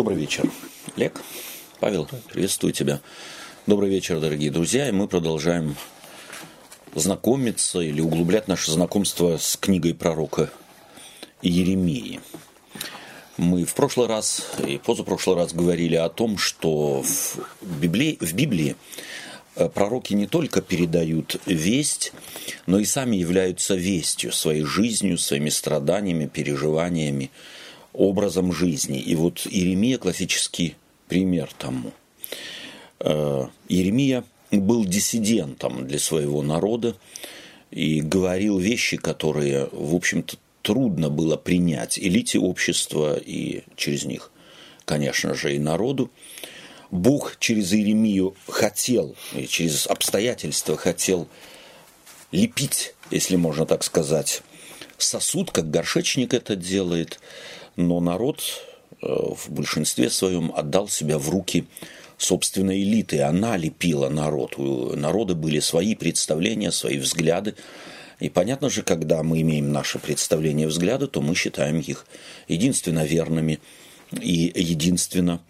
Добрый вечер, Олег. Павел, приветствую тебя. Добрый вечер, дорогие друзья. И мы продолжаем знакомиться или углублять наше знакомство с книгой пророка Иеремии. Мы в прошлый раз и позапрошлый раз говорили о том, что в Библии, в Библии э, пророки не только передают весть, но и сами являются вестью своей жизнью, своими страданиями, переживаниями, образом жизни. И вот Иеремия классический пример тому. Э, Иеремия был диссидентом для своего народа и говорил вещи, которые, в общем-то, трудно было принять элите общества и через них, конечно же, и народу. Бог через Иеремию хотел, и через обстоятельства хотел лепить, если можно так сказать, сосуд, как горшечник это делает, но народ э, в большинстве своем отдал себя в руки собственной элиты. Она лепила народ. У народа были свои представления, свои взгляды. И понятно же, когда мы имеем наше представление взгляды, то мы считаем их единственно верными и единственно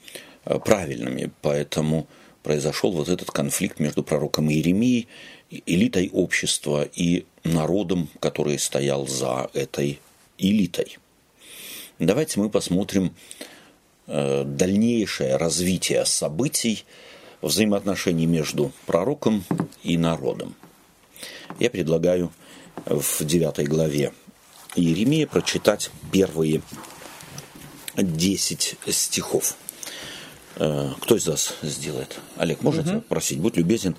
э, правильными. Поэтому произошел вот этот конфликт между пророком Иеремией, элитой общества и народом, который стоял за этой элитой. Давайте мы посмотрим э, дальнейшее развитие событий взаимоотношений между пророком и народом. Я предлагаю в 9 главе Иеремия прочитать первые 10 стихов. Э, кто из вас сделает? Олег, можете угу. просить? Будь любезен.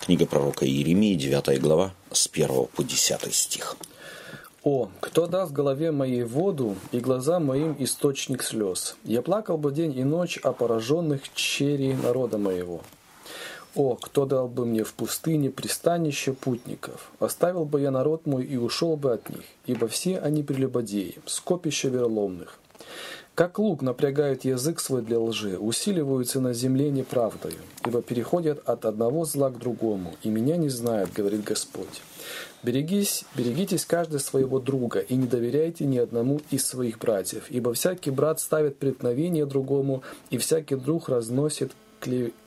Книга пророка Иеремии, 9 глава, с 1 по 10 стих. «О, кто даст голове моей воду и глаза моим источник слез? Я плакал бы день и ночь о пораженных черей народа моего. О, кто дал бы мне в пустыне пристанище путников? Оставил бы я народ мой и ушел бы от них, ибо все они прелюбодеи, скопище вероломных. Как лук напрягают язык свой для лжи, усиливаются на земле неправдою, ибо переходят от одного зла к другому, и меня не знают, говорит Господь. Берегись, берегитесь каждый своего друга и не доверяйте ни одному из своих братьев, ибо всякий брат ставит преткновение другому, и всякий друг разносит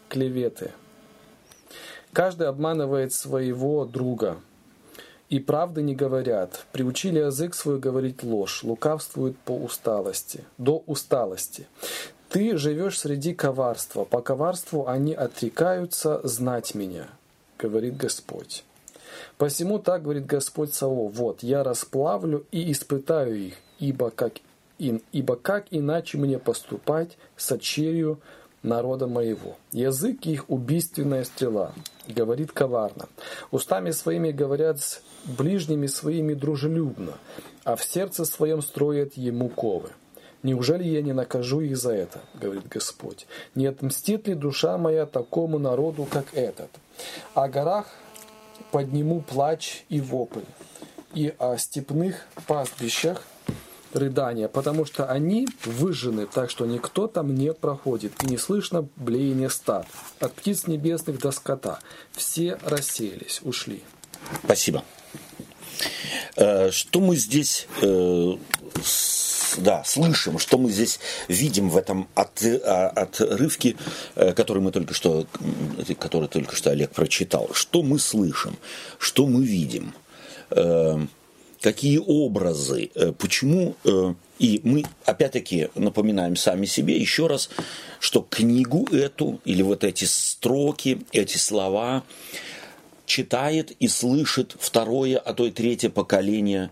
клеветы. Каждый обманывает своего друга, и правды не говорят. Приучили язык свой говорить ложь, лукавствуют по усталости, до усталости. Ты живешь среди коварства, по коварству они отрекаются знать меня, говорит Господь. Посему так говорит Господь Сао, вот, я расплавлю и испытаю их, ибо как, ин, ибо как иначе мне поступать с очерью народа моего. Язык их убийственная стрела, говорит коварно. Устами своими говорят с ближними своими дружелюбно, а в сердце своем строят ему ковы. Неужели я не накажу их за это, говорит Господь? Не отмстит ли душа моя такому народу, как этот? О горах подниму плач и вопль, и о степных пастбищах рыдания, потому что они выжжены так, что никто там не проходит, и не слышно блеяния стад. От птиц небесных до скота. Все рассеялись, ушли. Спасибо. Э, что мы здесь э, да, слышим, что мы здесь видим в этом от, а, отрывке, э, который мы только что, который только что Олег прочитал. Что мы слышим, что мы видим? Какие образы, э, почему... Э, и мы, опять-таки, напоминаем сами себе еще раз, что книгу эту, или вот эти строки, эти слова читает и слышит второе, а то и третье поколение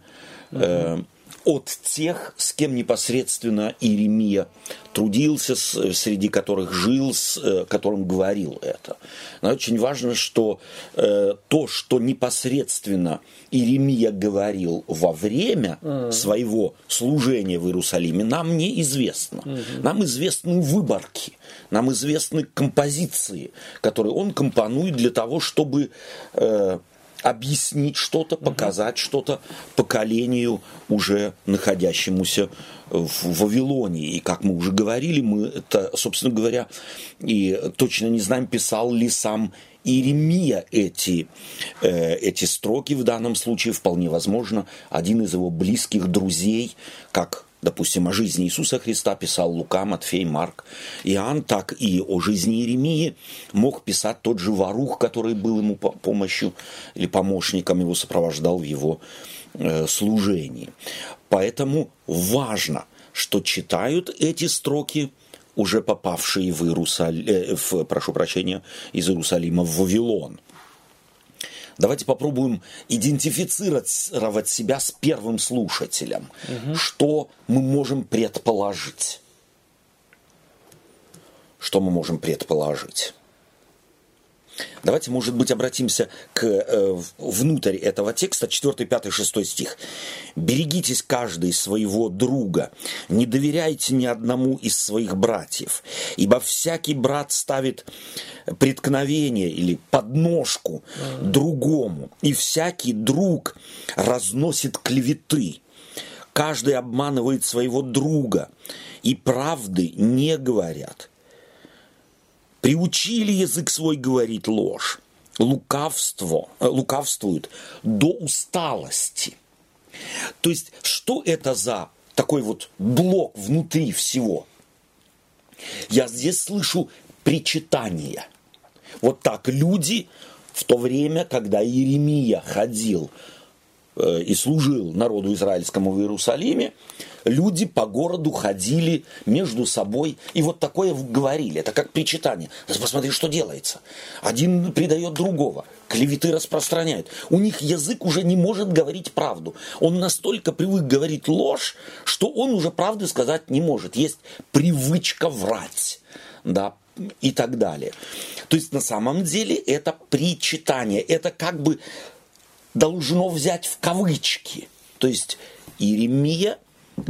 э, от тех, с кем непосредственно Иеремия трудился, среди которых жил, с э, которым говорил это. Но очень важно, что э, то, что непосредственно Иеремия говорил во время mm. своего служения в Иерусалиме, нам неизвестно. Mm-hmm. Нам известны выборки, нам известны композиции, которые он компонует для того, чтобы э, объяснить что-то, показать что-то поколению, уже находящемуся в Вавилоне. И как мы уже говорили, мы это, собственно говоря, и точно не знаем, писал ли сам Иеремия эти, э, эти строки в данном случае, вполне возможно, один из его близких друзей, как допустим, о жизни Иисуса Христа писал Лука, Матфей, Марк, Иоанн, так и о жизни Иеремии мог писать тот же Варух, который был ему помощью или помощником, его сопровождал в его э, служении. Поэтому важно, что читают эти строки уже попавшие в Иерусалим, э, прошу прощения, из Иерусалима в Вавилон. Давайте попробуем идентифицировать себя с первым слушателем. Угу. Что мы можем предположить? Что мы можем предположить? Давайте, может быть, обратимся к э, внутрь этого текста, 4, 5, 6 стих. «Берегитесь каждый своего друга, не доверяйте ни одному из своих братьев, ибо всякий брат ставит преткновение или подножку другому, и всякий друг разносит клеветы. Каждый обманывает своего друга, и правды не говорят» приучили язык свой говорить ложь, лукавство, э, лукавствуют до усталости. То есть, что это за такой вот блок внутри всего? Я здесь слышу причитание. Вот так люди в то время, когда Иеремия ходил и служил народу израильскому в Иерусалиме, люди по городу ходили между собой и вот такое говорили. Это как причитание. Посмотри, что делается. Один предает другого. Клеветы распространяют. У них язык уже не может говорить правду. Он настолько привык говорить ложь, что он уже правды сказать не может. Есть привычка врать. Да, и так далее. То есть на самом деле это причитание, это как бы должно взять в кавычки. То есть Иеремия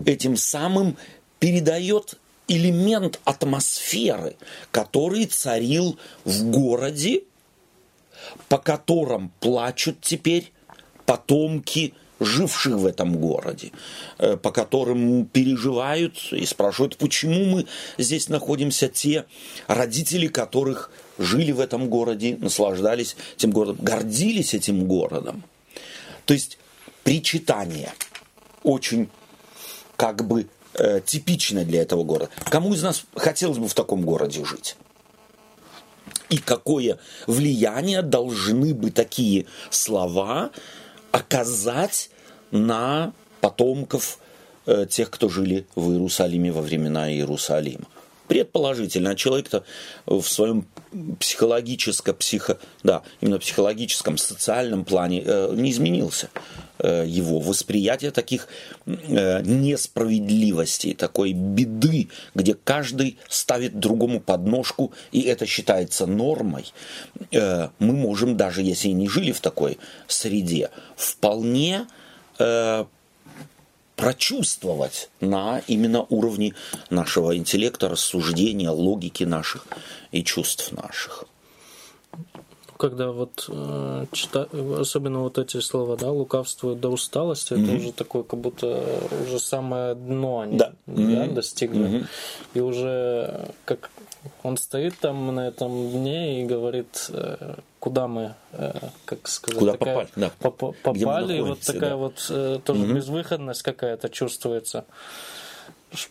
этим самым передает элемент атмосферы, который царил в городе, по которым плачут теперь потомки живших в этом городе, э, по которым переживают и спрашивают, почему мы здесь находимся, те родители, которых жили в этом городе, наслаждались этим городом, гордились этим городом. То есть причитание очень как бы э, типично для этого города. Кому из нас хотелось бы в таком городе жить? И какое влияние должны бы такие слова оказать на потомков э, тех, кто жили в Иерусалиме во времена Иерусалима? Предположительно, человек-то в своем психологическом, психо, да, именно психологическом, социальном плане э, не изменился. Э, его восприятие таких э, несправедливостей, такой беды, где каждый ставит другому подножку, и это считается нормой, э, мы можем, даже если и не жили в такой среде, вполне э, прочувствовать на именно уровне нашего интеллекта, рассуждения, логики наших и чувств наших. Когда вот э, чита... особенно вот эти слова, да, лукавствуют до усталости, mm-hmm. это уже такое, как будто уже самое дно они да. Да, достигли. Mm-hmm. И уже как он стоит там на этом дне и говорит, э, куда мы, э, как сказать, куда такая, попали, да. поп- попали, и вот такая да. вот э, тоже угу. безвыходность какая-то чувствуется.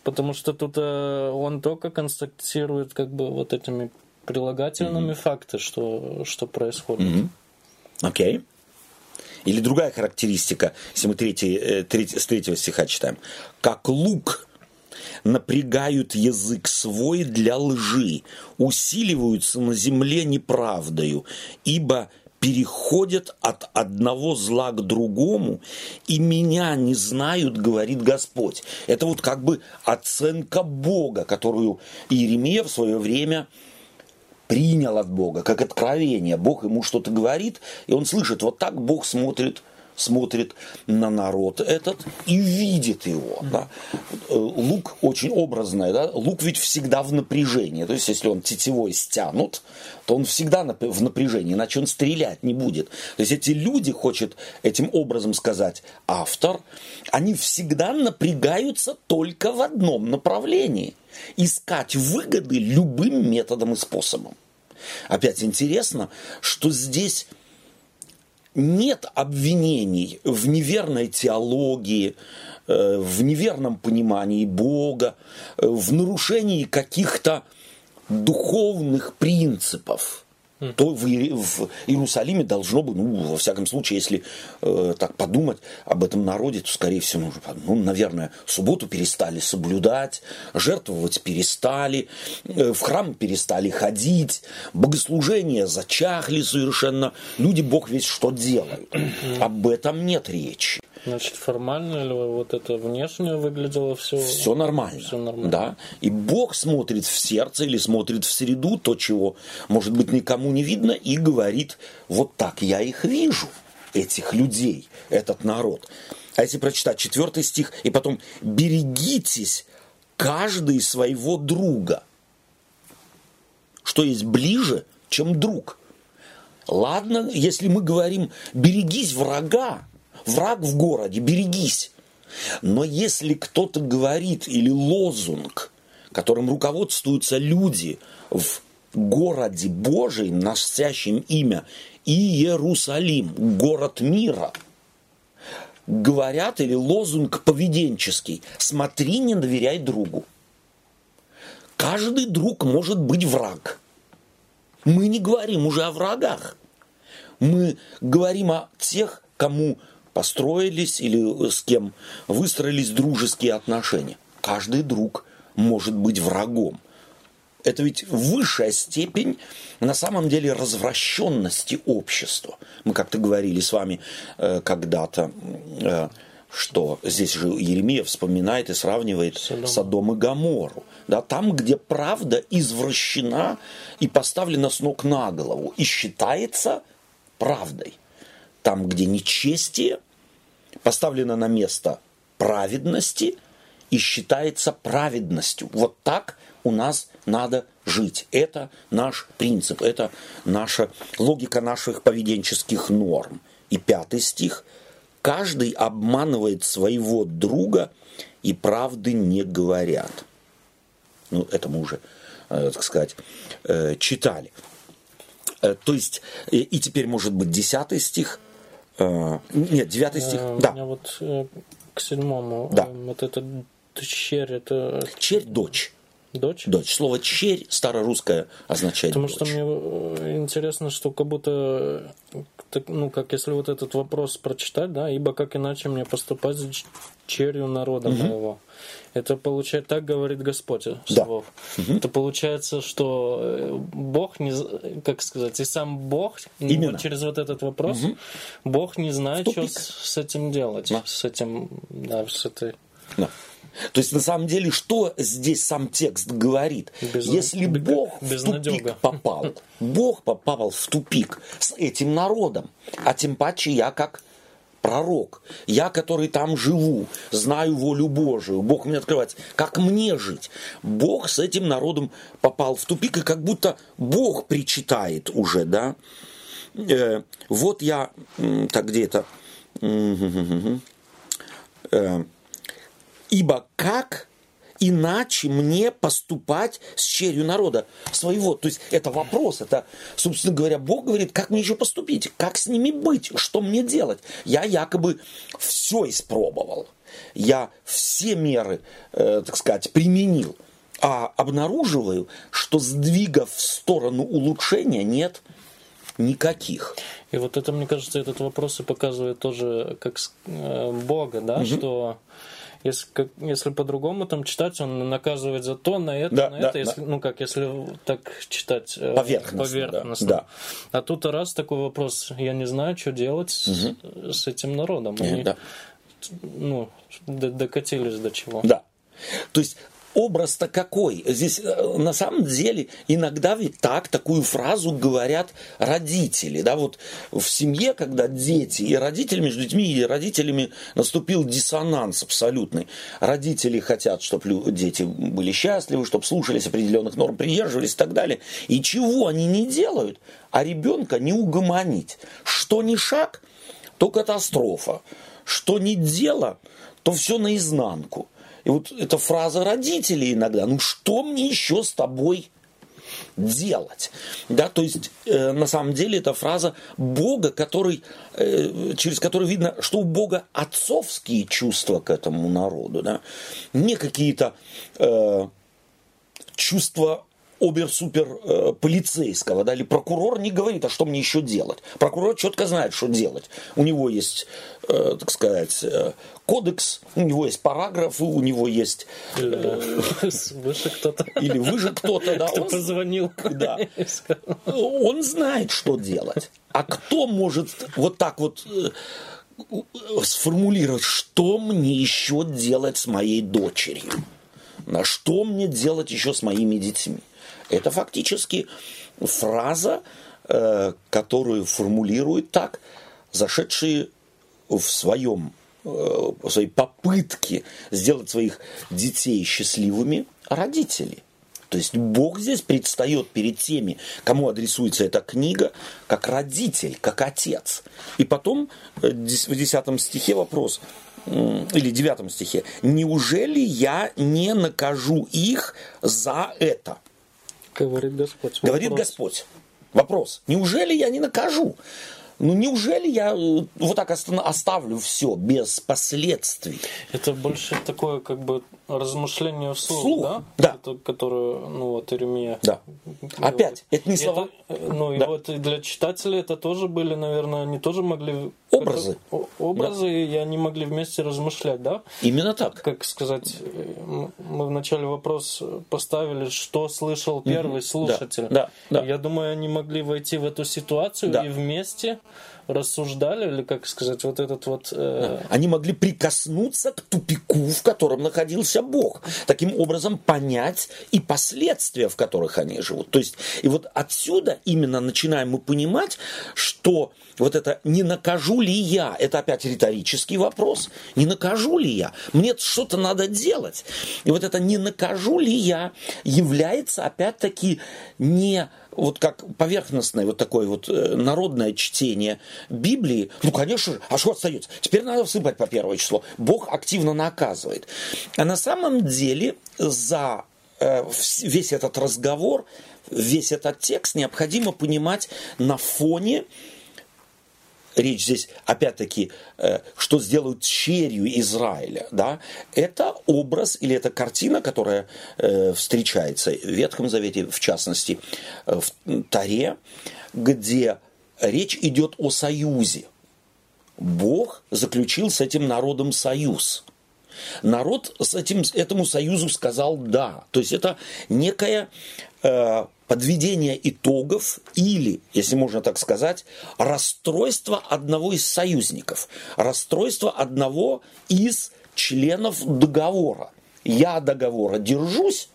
Потому что тут он только констатирует как бы вот этими прилагательными угу. факты, что, что происходит. Угу. Окей. Или другая характеристика, если мы третий, третий, с третьего стиха читаем. Как лук напрягают язык свой для лжи, усиливаются на земле неправдою, ибо переходят от одного зла к другому, и меня не знают, говорит Господь. Это вот как бы оценка Бога, которую Иеремия в свое время принял от Бога, как откровение. Бог ему что-то говорит, и он слышит, вот так Бог смотрит – смотрит на народ этот и видит его. Да. Э, лук очень образный, да? лук ведь всегда в напряжении. То есть, если он тетевой стянут, то он всегда в напряжении, иначе он стрелять не будет. То есть, эти люди, хочет этим образом сказать автор, они всегда напрягаются только в одном направлении. Искать выгоды любым методом и способом. Опять интересно, что здесь нет обвинений в неверной теологии, э, в неверном понимании Бога, э, в нарушении каких-то духовных принципов то в, в Иерусалиме должно быть, ну, во всяком случае, если э, так подумать об этом народе, то, скорее всего, ну, ну, наверное, субботу перестали соблюдать, жертвовать перестали, э, в храм перестали ходить, богослужения зачахли совершенно, люди Бог весь что делают. Об этом нет речи. Значит, формально или вот это внешнее выглядело все... Все нормально. Все нормально. Да. И Бог смотрит в сердце или смотрит в среду, то, чего, может быть, никому не видно, и говорит, вот так я их вижу, этих людей, этот народ. А если прочитать четвертый стих, и потом «берегитесь каждый своего друга». Что есть ближе, чем друг. Ладно, если мы говорим «берегись врага», враг в городе, берегись. Но если кто-то говорит или лозунг, которым руководствуются люди в городе Божий, носящим имя Иерусалим, город мира, говорят или лозунг поведенческий, смотри, не доверяй другу. Каждый друг может быть враг. Мы не говорим уже о врагах. Мы говорим о тех, кому построились или с кем выстроились дружеские отношения. Каждый друг может быть врагом. Это ведь высшая степень на самом деле развращенности общества. Мы как-то говорили с вами э, когда-то, э, что здесь же Еремия вспоминает и сравнивает Содом, Содом и Гамору. Да, там, где правда извращена и поставлена с ног на голову и считается правдой. Там, где нечестие поставлена на место праведности и считается праведностью. Вот так у нас надо жить. Это наш принцип, это наша логика наших поведенческих норм. И пятый стих. Каждый обманывает своего друга и правды не говорят. Ну, это мы уже, э, так сказать, э, читали. Э, то есть, и теперь может быть десятый стих. Нет, девятый стих. Да. У меня вот к седьмому. Да. Вот это черь, это... Черь – дочь. Дочь? Дочь. Слово черь старорусское означает Потому дочь. что мне э, интересно, что как будто, ну, как если вот этот вопрос прочитать, да, ибо как иначе мне поступать с черью народа угу. моего. Это получается, так говорит Господь Савов. Да. Угу. Это получается, что э, Бог не, как сказать, и сам Бог Именно. через вот этот вопрос, угу. Бог не знает, что с, с этим делать, да. с этим, да, с этой. Да. То есть, на самом деле, что здесь сам текст говорит? Без, Если Бог без в тупик попал, Бог попал в тупик с этим народом, а тем паче я как пророк, я, который там живу, знаю волю Божию, Бог мне открывает, как мне жить. Бог с этим народом попал в тупик, и как будто Бог причитает уже, да. Э, вот я, так где-то, э, Ибо как иначе мне поступать с черью народа своего? То есть это вопрос, это, собственно говоря, Бог говорит, как мне еще поступить, как с ними быть, что мне делать. Я якобы все испробовал, я все меры, э, так сказать, применил, а обнаруживаю, что сдвигов в сторону улучшения нет никаких. И вот это, мне кажется, этот вопрос и показывает тоже как э, Бога, да, угу. что если, как, если по-другому там читать, он наказывает за то, на это, да, на да, это, если, да. ну как, если так читать э, поверхностно. поверхностно. Да, да. А тут раз такой вопрос, я не знаю, что делать угу. с, с этим народом. Они, да. ну, докатились до чего. Да. То есть образ-то какой? Здесь э, на самом деле иногда ведь так, такую фразу говорят родители. Да, вот в семье, когда дети и родители, между детьми и родителями наступил диссонанс абсолютный. Родители хотят, чтобы дети были счастливы, чтобы слушались определенных норм, придерживались и так далее. И чего они не делают? А ребенка не угомонить. Что не шаг, то катастрофа. Что не дело, то все наизнанку. И вот эта фраза родителей иногда, ну что мне еще с тобой делать. Да, то есть, э, на самом деле, это фраза Бога, который, э, через который видно, что у Бога отцовские чувства к этому народу. Да? Не какие-то э, чувства обер-супер э, полицейского, да, или прокурор не говорит, а что мне еще делать. Прокурор четко знает, что делать. У него есть, э, так сказать, э, кодекс, у него есть параграфы, у него есть... Э, выше кто-то. Или выше кто-то, да. Кто он, позвонил. Да. Он знает, что делать. А кто может вот так вот э, сформулировать, что мне еще делать с моей дочерью? На что мне делать еще с моими детьми? Это фактически фраза, э, которую формулируют так зашедшие в своем э, в своей попытке сделать своих детей счастливыми родители. То есть Бог здесь предстает перед теми, кому адресуется эта книга, как родитель, как отец. И потом э, в 10 стихе вопрос, или 9 стихе, «Неужели я не накажу их за это?» Говорит Господь. Говорит Вопрос. Господь. Вопрос. Неужели я не накажу? Ну неужели я э, вот так оставлю все без последствий? Это больше такое как бы размышление вслух, вслух да? Да. Это, которое, ну вот Иеремия. Да. Опять, это не слова. Это, ну и да. вот для читателей это тоже были, наверное, они тоже могли... Образы. Образы, да. и они могли вместе размышлять, да? Именно так. Как сказать, э, мы вначале вопрос поставили, что слышал первый mm-hmm. слушатель. Да, да, да. Я думаю, они могли войти в эту ситуацию да. и вместе рассуждали, или как сказать, вот этот вот... Э... Они могли прикоснуться к тупику, в котором находился Бог. Таким образом понять и последствия, в которых они живут. То есть, и вот отсюда именно начинаем мы понимать, что вот это «не накажу ли я?» Это опять риторический вопрос. Не накажу ли я? Мне что-то надо делать. И вот это «не накажу ли я» является опять-таки не вот как поверхностное вот такое вот э, народное чтение Библии, ну, конечно же, а что остается? Теперь надо всыпать по первое число. Бог активно наказывает. А на самом деле за э, весь этот разговор, весь этот текст необходимо понимать на фоне речь здесь, опять-таки, э, что сделают черью Израиля, да, это образ или это картина, которая э, встречается в Ветхом Завете, в частности, э, в Таре, где речь идет о союзе. Бог заключил с этим народом союз. Народ с этим, этому союзу сказал «да». То есть это некая подведение итогов или, если можно так сказать, расстройство одного из союзников, расстройство одного из членов договора. Я договора держусь,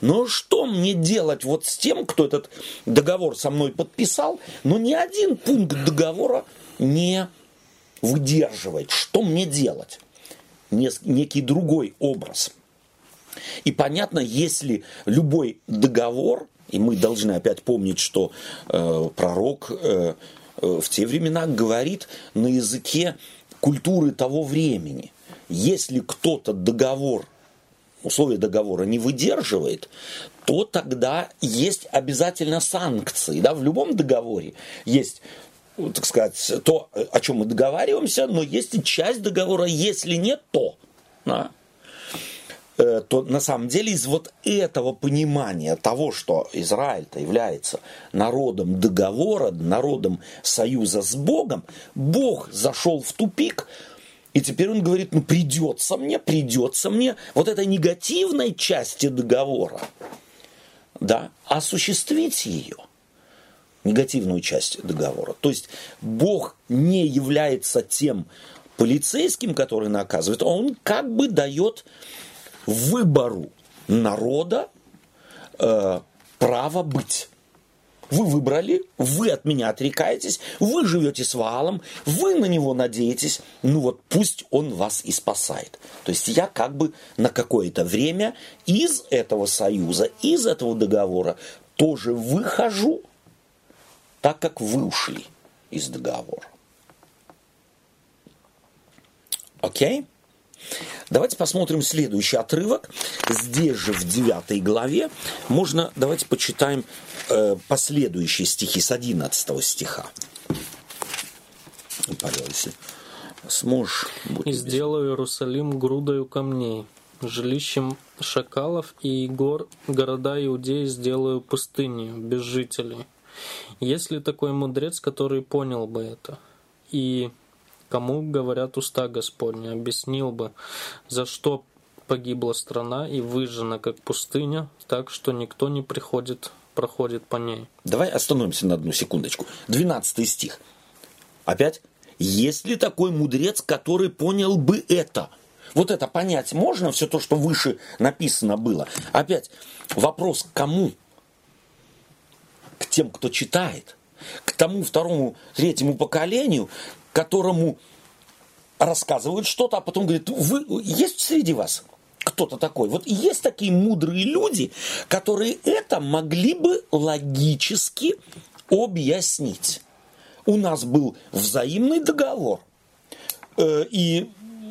но что мне делать вот с тем, кто этот договор со мной подписал, но ни один пункт договора не выдерживает? Что мне делать? Некий другой образ. И понятно, если любой договор и мы должны опять помнить, что э, пророк э, э, в те времена говорит на языке культуры того времени. Если кто-то договор, условия договора не выдерживает, то тогда есть обязательно санкции. Да? В любом договоре есть так сказать, то, о чем мы договариваемся, но есть и часть договора, если нет, то. Да? Э, то на самом деле из вот этого понимания того, что Израиль-то является народом договора, народом союза с Богом, Бог зашел в тупик, и теперь он говорит, ну придется мне, придется мне вот этой негативной части договора, да, осуществить ее негативную часть договора. То есть Бог не является тем полицейским, который наказывает, он как бы дает выбору народа э, право быть. Вы выбрали, вы от меня отрекаетесь, вы живете с Ваалом, вы на него надеетесь, ну вот пусть он вас и спасает. То есть я как бы на какое-то время из этого союза, из этого договора тоже выхожу, так как вы ушли из договора. Окей? Okay? Давайте посмотрим следующий отрывок. Здесь же в 9 главе можно, давайте почитаем э, последующие стихи с 11 стиха. Если сможешь. «И сделаю Иерусалим грудою камней, жилищем шакалов и гор, города Иудеи сделаю пустынью, без жителей. Есть ли такой мудрец, который понял бы это? И кому говорят уста Господни, объяснил бы, за что погибла страна и выжжена как пустыня, так что никто не приходит, проходит по ней. Давай остановимся на одну секундочку. 12 стих. Опять. Есть ли такой мудрец, который понял бы это? Вот это понять можно, все то, что выше написано было. Опять, вопрос кому? К тем, кто читает. К тому второму, третьему поколению, которому рассказывают что-то, а потом говорят, вы есть среди вас кто-то такой. Вот есть такие мудрые люди, которые это могли бы логически объяснить. У нас был взаимный договор, э, и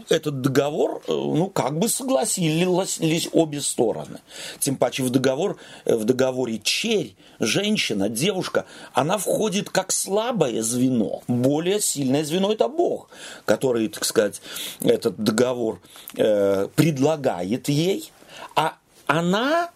этот договор, э, ну, как бы согласились обе стороны. Тем паче в договор, э, в договоре черь, женщина, девушка, она входит как слабое звено. Более сильное звено – это Бог, который, так сказать, этот договор э, предлагает ей, а она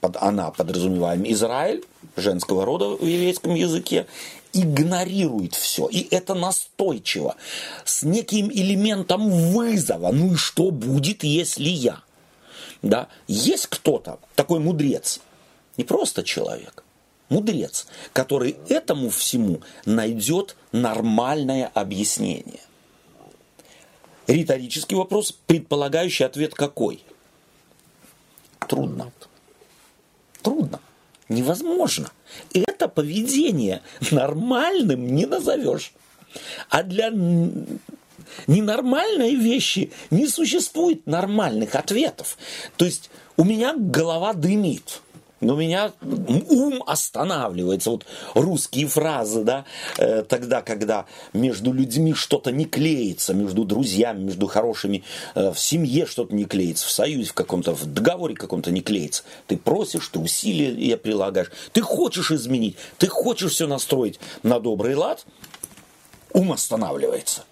под она подразумеваем Израиль, женского рода в еврейском языке, игнорирует все. И это настойчиво, с неким элементом вызова. Ну и что будет, если я? Да? Есть кто-то, такой мудрец, не просто человек, мудрец, который этому всему найдет нормальное объяснение. Риторический вопрос, предполагающий ответ какой? Трудно. Трудно. Невозможно. Это поведение нормальным не назовешь. А для ненормальной вещи не существует нормальных ответов. То есть у меня голова дымит. Но меня ум останавливается. Вот русские фразы, да, э, тогда, когда между людьми что-то не клеится, между друзьями, между хорошими, э, в семье что-то не клеится, в союзе в каком-то, в договоре каком-то не клеится. Ты просишь, ты усилия прилагаешь, ты хочешь изменить, ты хочешь все настроить на добрый лад, ум останавливается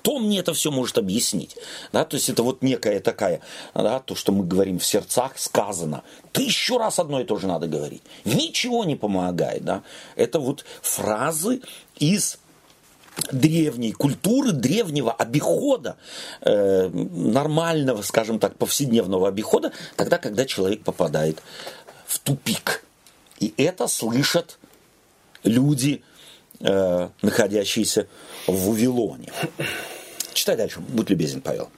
кто мне это все может объяснить? Да, то есть это вот некая такая, да, то, что мы говорим в сердцах, сказано. Тысячу раз одно и то же надо говорить. Ничего не помогает. Да? Это вот фразы из древней культуры, древнего обихода, э, нормального, скажем так, повседневного обихода, тогда, когда человек попадает в тупик. И это слышат люди, э, находящиеся в Вавилоне. Читай дальше, будь любезен, Павел.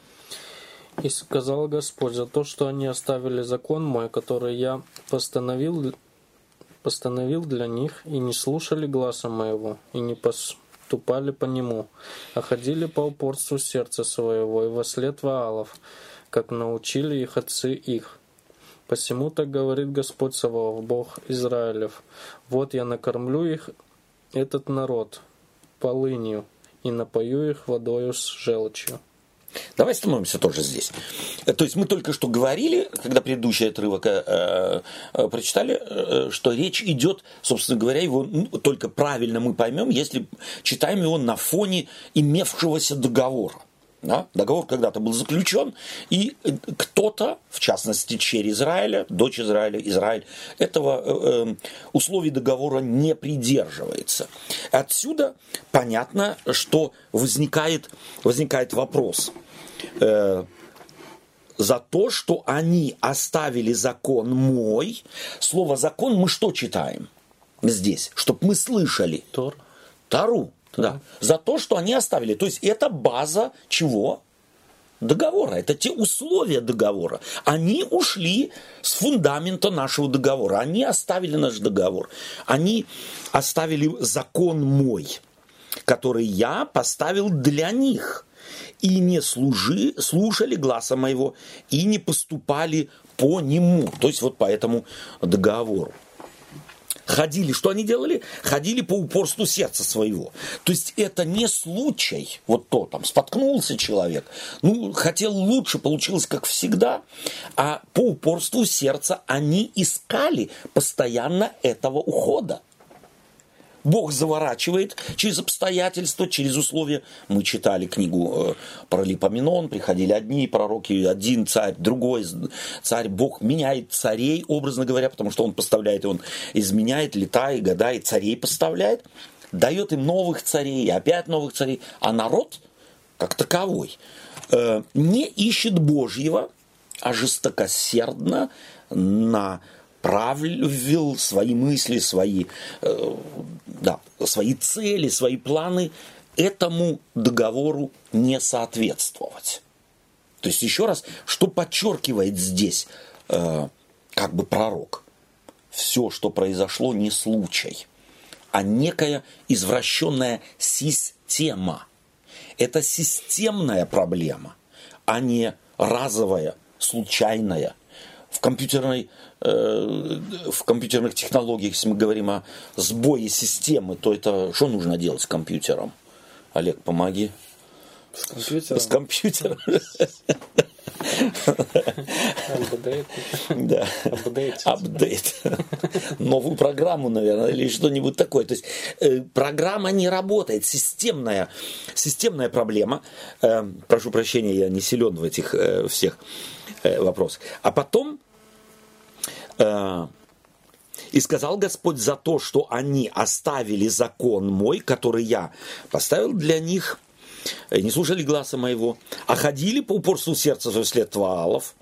И сказал Господь, за то, что они оставили закон мой, который я постановил, постановил для них, и не слушали гласа моего, и не поступали по нему, а ходили по упорству сердца своего и во след Ваалов, как научили их отцы их. Посему так говорит Господь Саваоф, Бог Израилев, вот я накормлю их, этот народ, полынью, и напою их водою с желчью. Давай остановимся тоже здесь. Э, то есть мы только что говорили, когда предыдущий отрывок э, э, прочитали, э, что речь идет, собственно говоря, его ну, только правильно мы поймем, если читаем его на фоне имевшегося договора. Да? Договор когда-то был заключен, и кто-то, в частности, черь Израиля, дочь Израиля, Израиль, этого э, э, условий договора не придерживается. Отсюда понятно, что возникает, возникает вопрос. Э, за то, что они оставили закон мой, слово закон мы что читаем здесь, чтобы мы слышали? Тор. Тару. Да. За то, что они оставили. То есть это база чего? договора. Это те условия договора. Они ушли с фундамента нашего договора. Они оставили наш договор. Они оставили закон мой, который я поставил для них. И не служи, слушали глаза моего, и не поступали по нему. То есть вот по этому договору. Ходили, что они делали? Ходили по упорству сердца своего. То есть это не случай, вот то, там, споткнулся человек, ну, хотел лучше, получилось как всегда, а по упорству сердца они искали постоянно этого ухода. Бог заворачивает через обстоятельства, через условия. Мы читали книгу э, про Липоменон, приходили одни пророки, один царь, другой царь. Бог меняет царей, образно говоря, потому что он поставляет, и он изменяет лета и года, и царей поставляет, дает им новых царей, опять новых царей. А народ, как таковой, э, не ищет Божьего, а жестокосердно на правил свои мысли, свои, э, да, свои цели, свои планы этому договору не соответствовать. То есть, еще раз, что подчеркивает здесь э, как бы пророк? Все, что произошло, не случай, а некая извращенная система. Это системная проблема, а не разовая, случайная. В компьютерной в компьютерных технологиях, если мы говорим о сбое системы, то это что нужно делать с компьютером? Олег, помоги. С компьютером? С компьютером. Апдейт. Да. Апдейт. Новую программу, наверное, или что-нибудь такое. То есть э, программа не работает, системная, системная проблема. Э, прошу прощения, я не силен в этих э, всех э, вопросах. А потом Э, и сказал Господь за то, что они оставили закон мой, который я поставил для них, э, не слушали глаза моего, а ходили по упорству сердца за след Ваалов.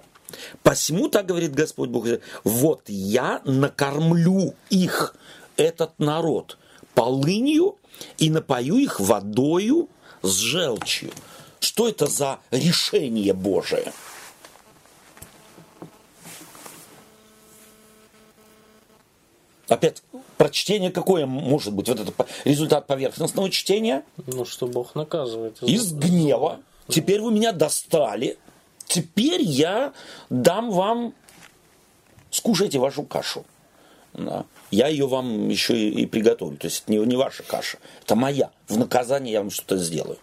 Посему, так говорит Господь Бог, вот я накормлю их, этот народ, полынью и напою их водою с желчью. Что это за решение Божие? Опять, прочтение какое может быть? Вот это результат поверхностного чтения? Ну, что Бог наказывает. Из гнева. Теперь вы меня достали. Теперь я дам вам... Скушайте вашу кашу. Да. Я ее вам еще и, и приготовлю. То есть это не, не ваша каша, это моя. В наказание я вам что-то сделаю.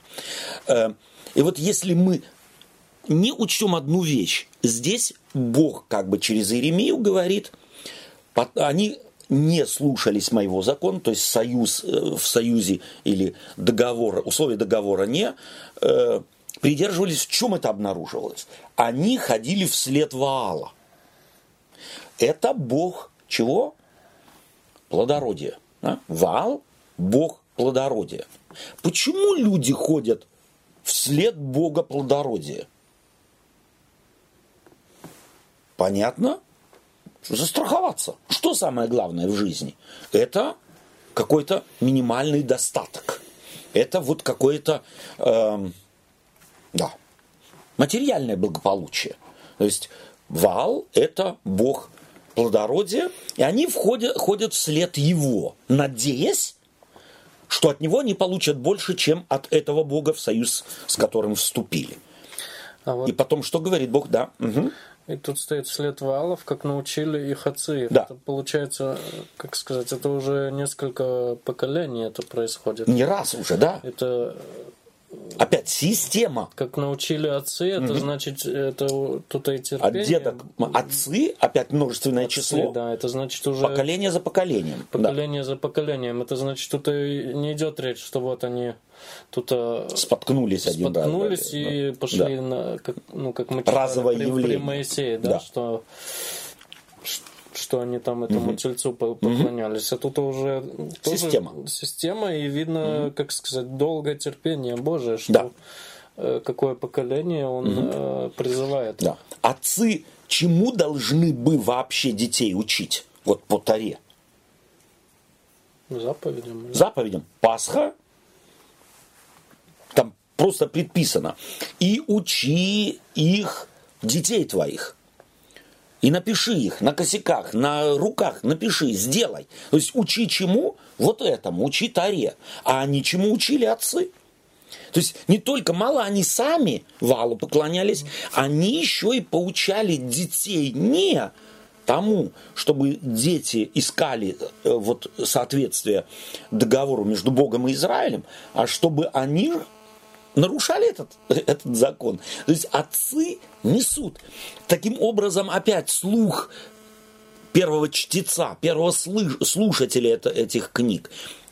Э, и вот если мы не учтем одну вещь, здесь Бог как бы через Иеремию говорит, они не слушались моего закона, то есть союз, э, в союзе или договора, условия договора не э, придерживались, в чем это обнаруживалось? Они ходили вслед Ваала. Это бог чего? Плодородия. Да? Ваал – бог плодородия. Почему люди ходят вслед бога плодородия? Понятно? Застраховаться. Что самое главное в жизни? Это какой-то минимальный достаток. Это вот какое-то, э, да, материальное благополучие. То есть Вал – это бог плодородия, и они входят, ходят вслед его, надеясь, что от него они получат больше, чем от этого бога в союз, с которым вступили. А вот... И потом, что говорит Бог, да. Угу. И тут стоит след валов, как научили их отцы. Да. Это получается, как сказать, это уже несколько поколений это происходит. Не раз уже, да? Это Опять система. Как научили отцы, это угу. значит, это тут и терпение. От деток отцы, опять множественное отцы, число. Да, это значит уже... Поколение за поколением. Поколение да. за поколением. Это значит, тут и не идет речь, что вот они тут э, споткнулись один споткнулись и да. пошли да. на, как, ну, как мы читали Разовое при, явление. при Моисее, да, да. что что они там этому угу. тельцу поклонялись. А тут уже тоже система. система, и видно, угу. как сказать, долгое терпение Божие, что да. Э, какое поколение он угу. призывает. Да. Отцы чему должны бы вообще детей учить? Вот по Таре. Заповедям. Заповедям. Пасха. Там просто предписано. И учи их детей твоих. И напиши их на косяках, на руках, напиши, сделай. То есть учи чему? Вот этому, учи Таре. А они чему учили отцы? То есть не только мало они сами валу поклонялись, они еще и поучали детей не тому, чтобы дети искали э, вот соответствие договору между Богом и Израилем, а чтобы они нарушали этот, этот закон. То есть отцы несут. Таким образом, опять слух первого чтеца, первого слушателя это, этих книг.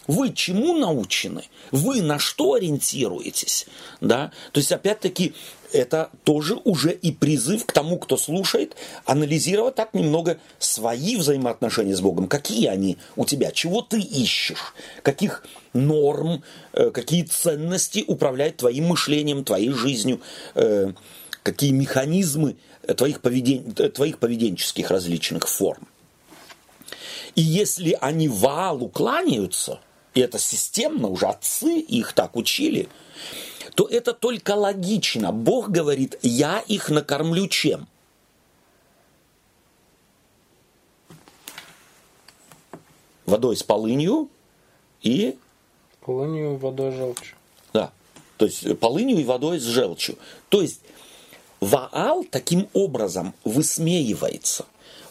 Вы чему научены? Вы на что ориентируетесь? Да? То есть, опять-таки, это тоже уже и призыв к тому, кто слушает, анализировать так немного свои взаимоотношения с Богом. Какие они у тебя? Чего ты ищешь? Каких норм, э, какие ценности управляют твоим мышлением, твоей жизнью? Э, какие механизмы твоих, поведен... твоих поведенческих различных форм? И если они валу кланяются, и это системно, уже отцы их так учили – то это только логично. Бог говорит, я их накормлю чем? Водой с полынью и... Полынью, водой, желчью. Да. То есть полынью и водой с желчью. То есть Ваал таким образом высмеивается.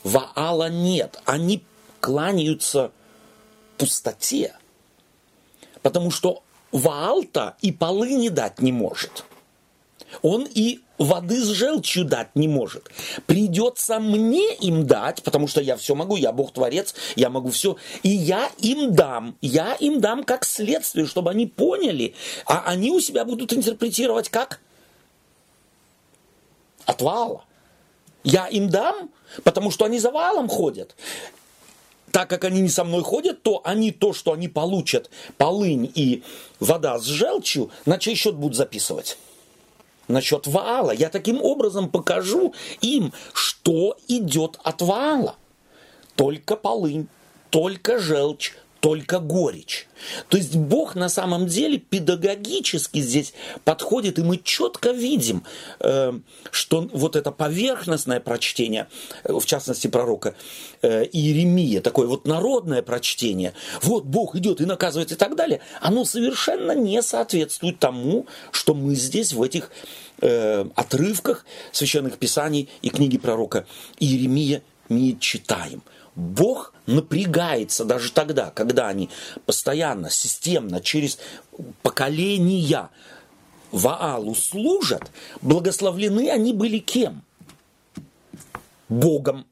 Ваала нет. Они кланяются пустоте. Потому что Ваалта и полыни дать не может. Он и воды с желчью дать не может. Придется мне им дать, потому что я все могу, я Бог-творец, я могу все. И я им дам, я им дам как следствие, чтобы они поняли, а они у себя будут интерпретировать как? От вала. Я им дам, потому что они за валом ходят так как они не со мной ходят, то они то, что они получат, полынь и вода с желчью, на чей счет будут записывать? На счет Ваала. Я таким образом покажу им, что идет от Ваала. Только полынь, только желчь, только горечь. То есть Бог на самом деле педагогически здесь подходит, и мы четко видим, э, что вот это поверхностное прочтение, э, в частности пророка э, Иеремия, такое вот народное прочтение, вот Бог идет и наказывает и так далее, оно совершенно не соответствует тому, что мы здесь в этих отрывках священных писаний и книги пророка Иеремия не читаем – Бог напрягается даже тогда, когда они постоянно, системно, через поколения Ваалу служат, благословлены они были кем? Богом.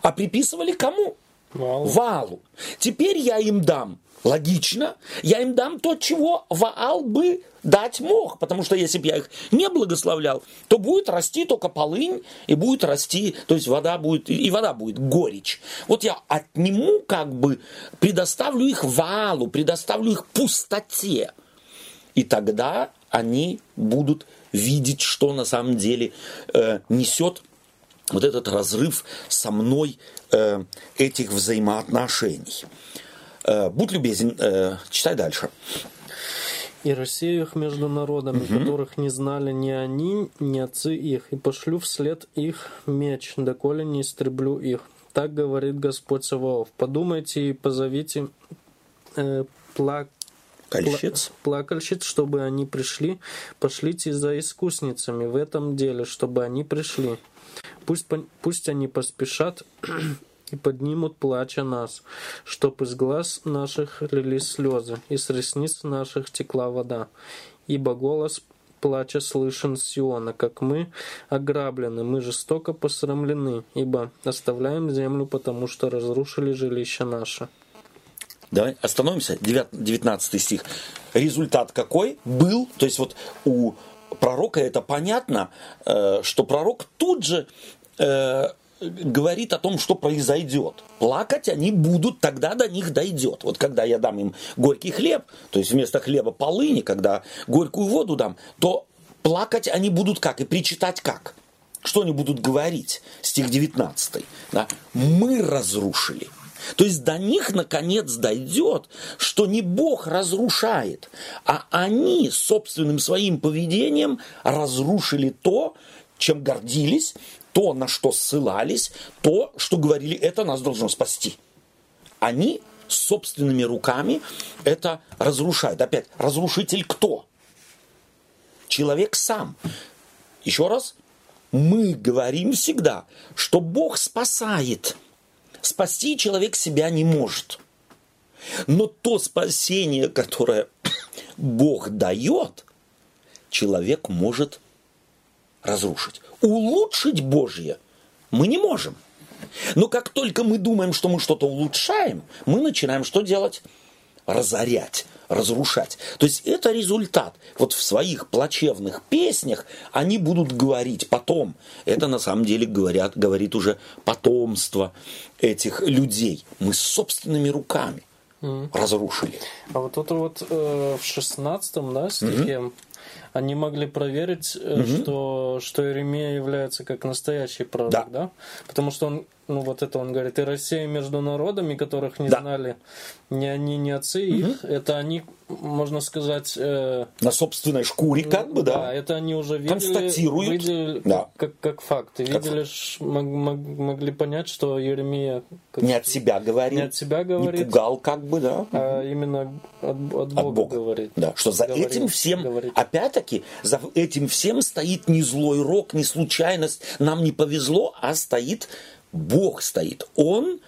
А приписывали кому? Валу. Валу. Теперь я им дам Логично. Я им дам то, чего Ваал бы дать мог. Потому что если бы я их не благословлял, то будет расти только полынь, и будет расти, то есть вода будет, и вода будет горечь. Вот я отниму, как бы, предоставлю их Ваалу, предоставлю их пустоте. И тогда они будут видеть, что на самом деле э, несет вот этот разрыв со мной э, этих взаимоотношений. Э, будь любезен, э, читай дальше. И рассею их между народами, угу. которых не знали ни они, ни отцы их, и пошлю вслед их меч, доколе не истреблю их. Так говорит Господь Саваоф. Подумайте и позовите э, плак Плакальщиц. плакальщиц, чтобы они пришли. Пошлите за искусницами в этом деле, чтобы они пришли. Пусть, пусть они поспешат и поднимут плача нас, чтоб из глаз наших лились слезы, и с ресниц наших текла вода. Ибо голос плача слышен Сиона, как мы ограблены, мы жестоко посрамлены, ибо оставляем землю, потому что разрушили жилище наше. Давай остановимся. 19 стих. Результат какой был? То есть вот у пророка это понятно, э, что пророк тут же э, говорит о том, что произойдет. Плакать они будут, тогда до них дойдет. Вот когда я дам им горький хлеб, то есть вместо хлеба полыни, когда горькую воду дам, то плакать они будут как? И причитать как? Что они будут говорить? Стих 19. Да? Мы разрушили. То есть до них наконец дойдет, что не Бог разрушает, а они собственным своим поведением разрушили то, чем гордились, то, на что ссылались, то, что говорили, это нас должно спасти. Они собственными руками это разрушают. Опять, разрушитель кто? Человек сам. Еще раз, мы говорим всегда, что Бог спасает. Спасти человек себя не может. Но то спасение, которое Бог дает, человек может разрушить. Улучшить Божье мы не можем. Но как только мы думаем, что мы что-то улучшаем, мы начинаем что делать? Разорять, разрушать. То есть это результат. Вот в своих плачевных песнях они будут говорить потом. Это на самом деле говорят, говорит уже потомство этих людей. Мы собственными руками mm. разрушили. А вот это вот э, в 16 да, стихе mm-hmm они могли проверить, угу. что, что Иеремия является как настоящий пророк, да? да? Потому что он ну вот это он говорит, и Россия между народами, которых не да. знали ни они, ни отцы угу. их, это они, можно сказать... Э, На собственной шкуре как бы, да? Да, это они уже видели, Констатируют. видели да. как, как факт. И как видели, факт. Мог, мог, могли понять, что Еремия... Как, не от себя говорит. Не от себя говорит. Не пугал как бы, да? А именно от, от, Бога, от Бога говорит. Да, что за говорит, этим всем, говорит. опять-таки, за этим всем стоит не злой рок, не случайность, нам не повезло, а стоит Бог стоит. Он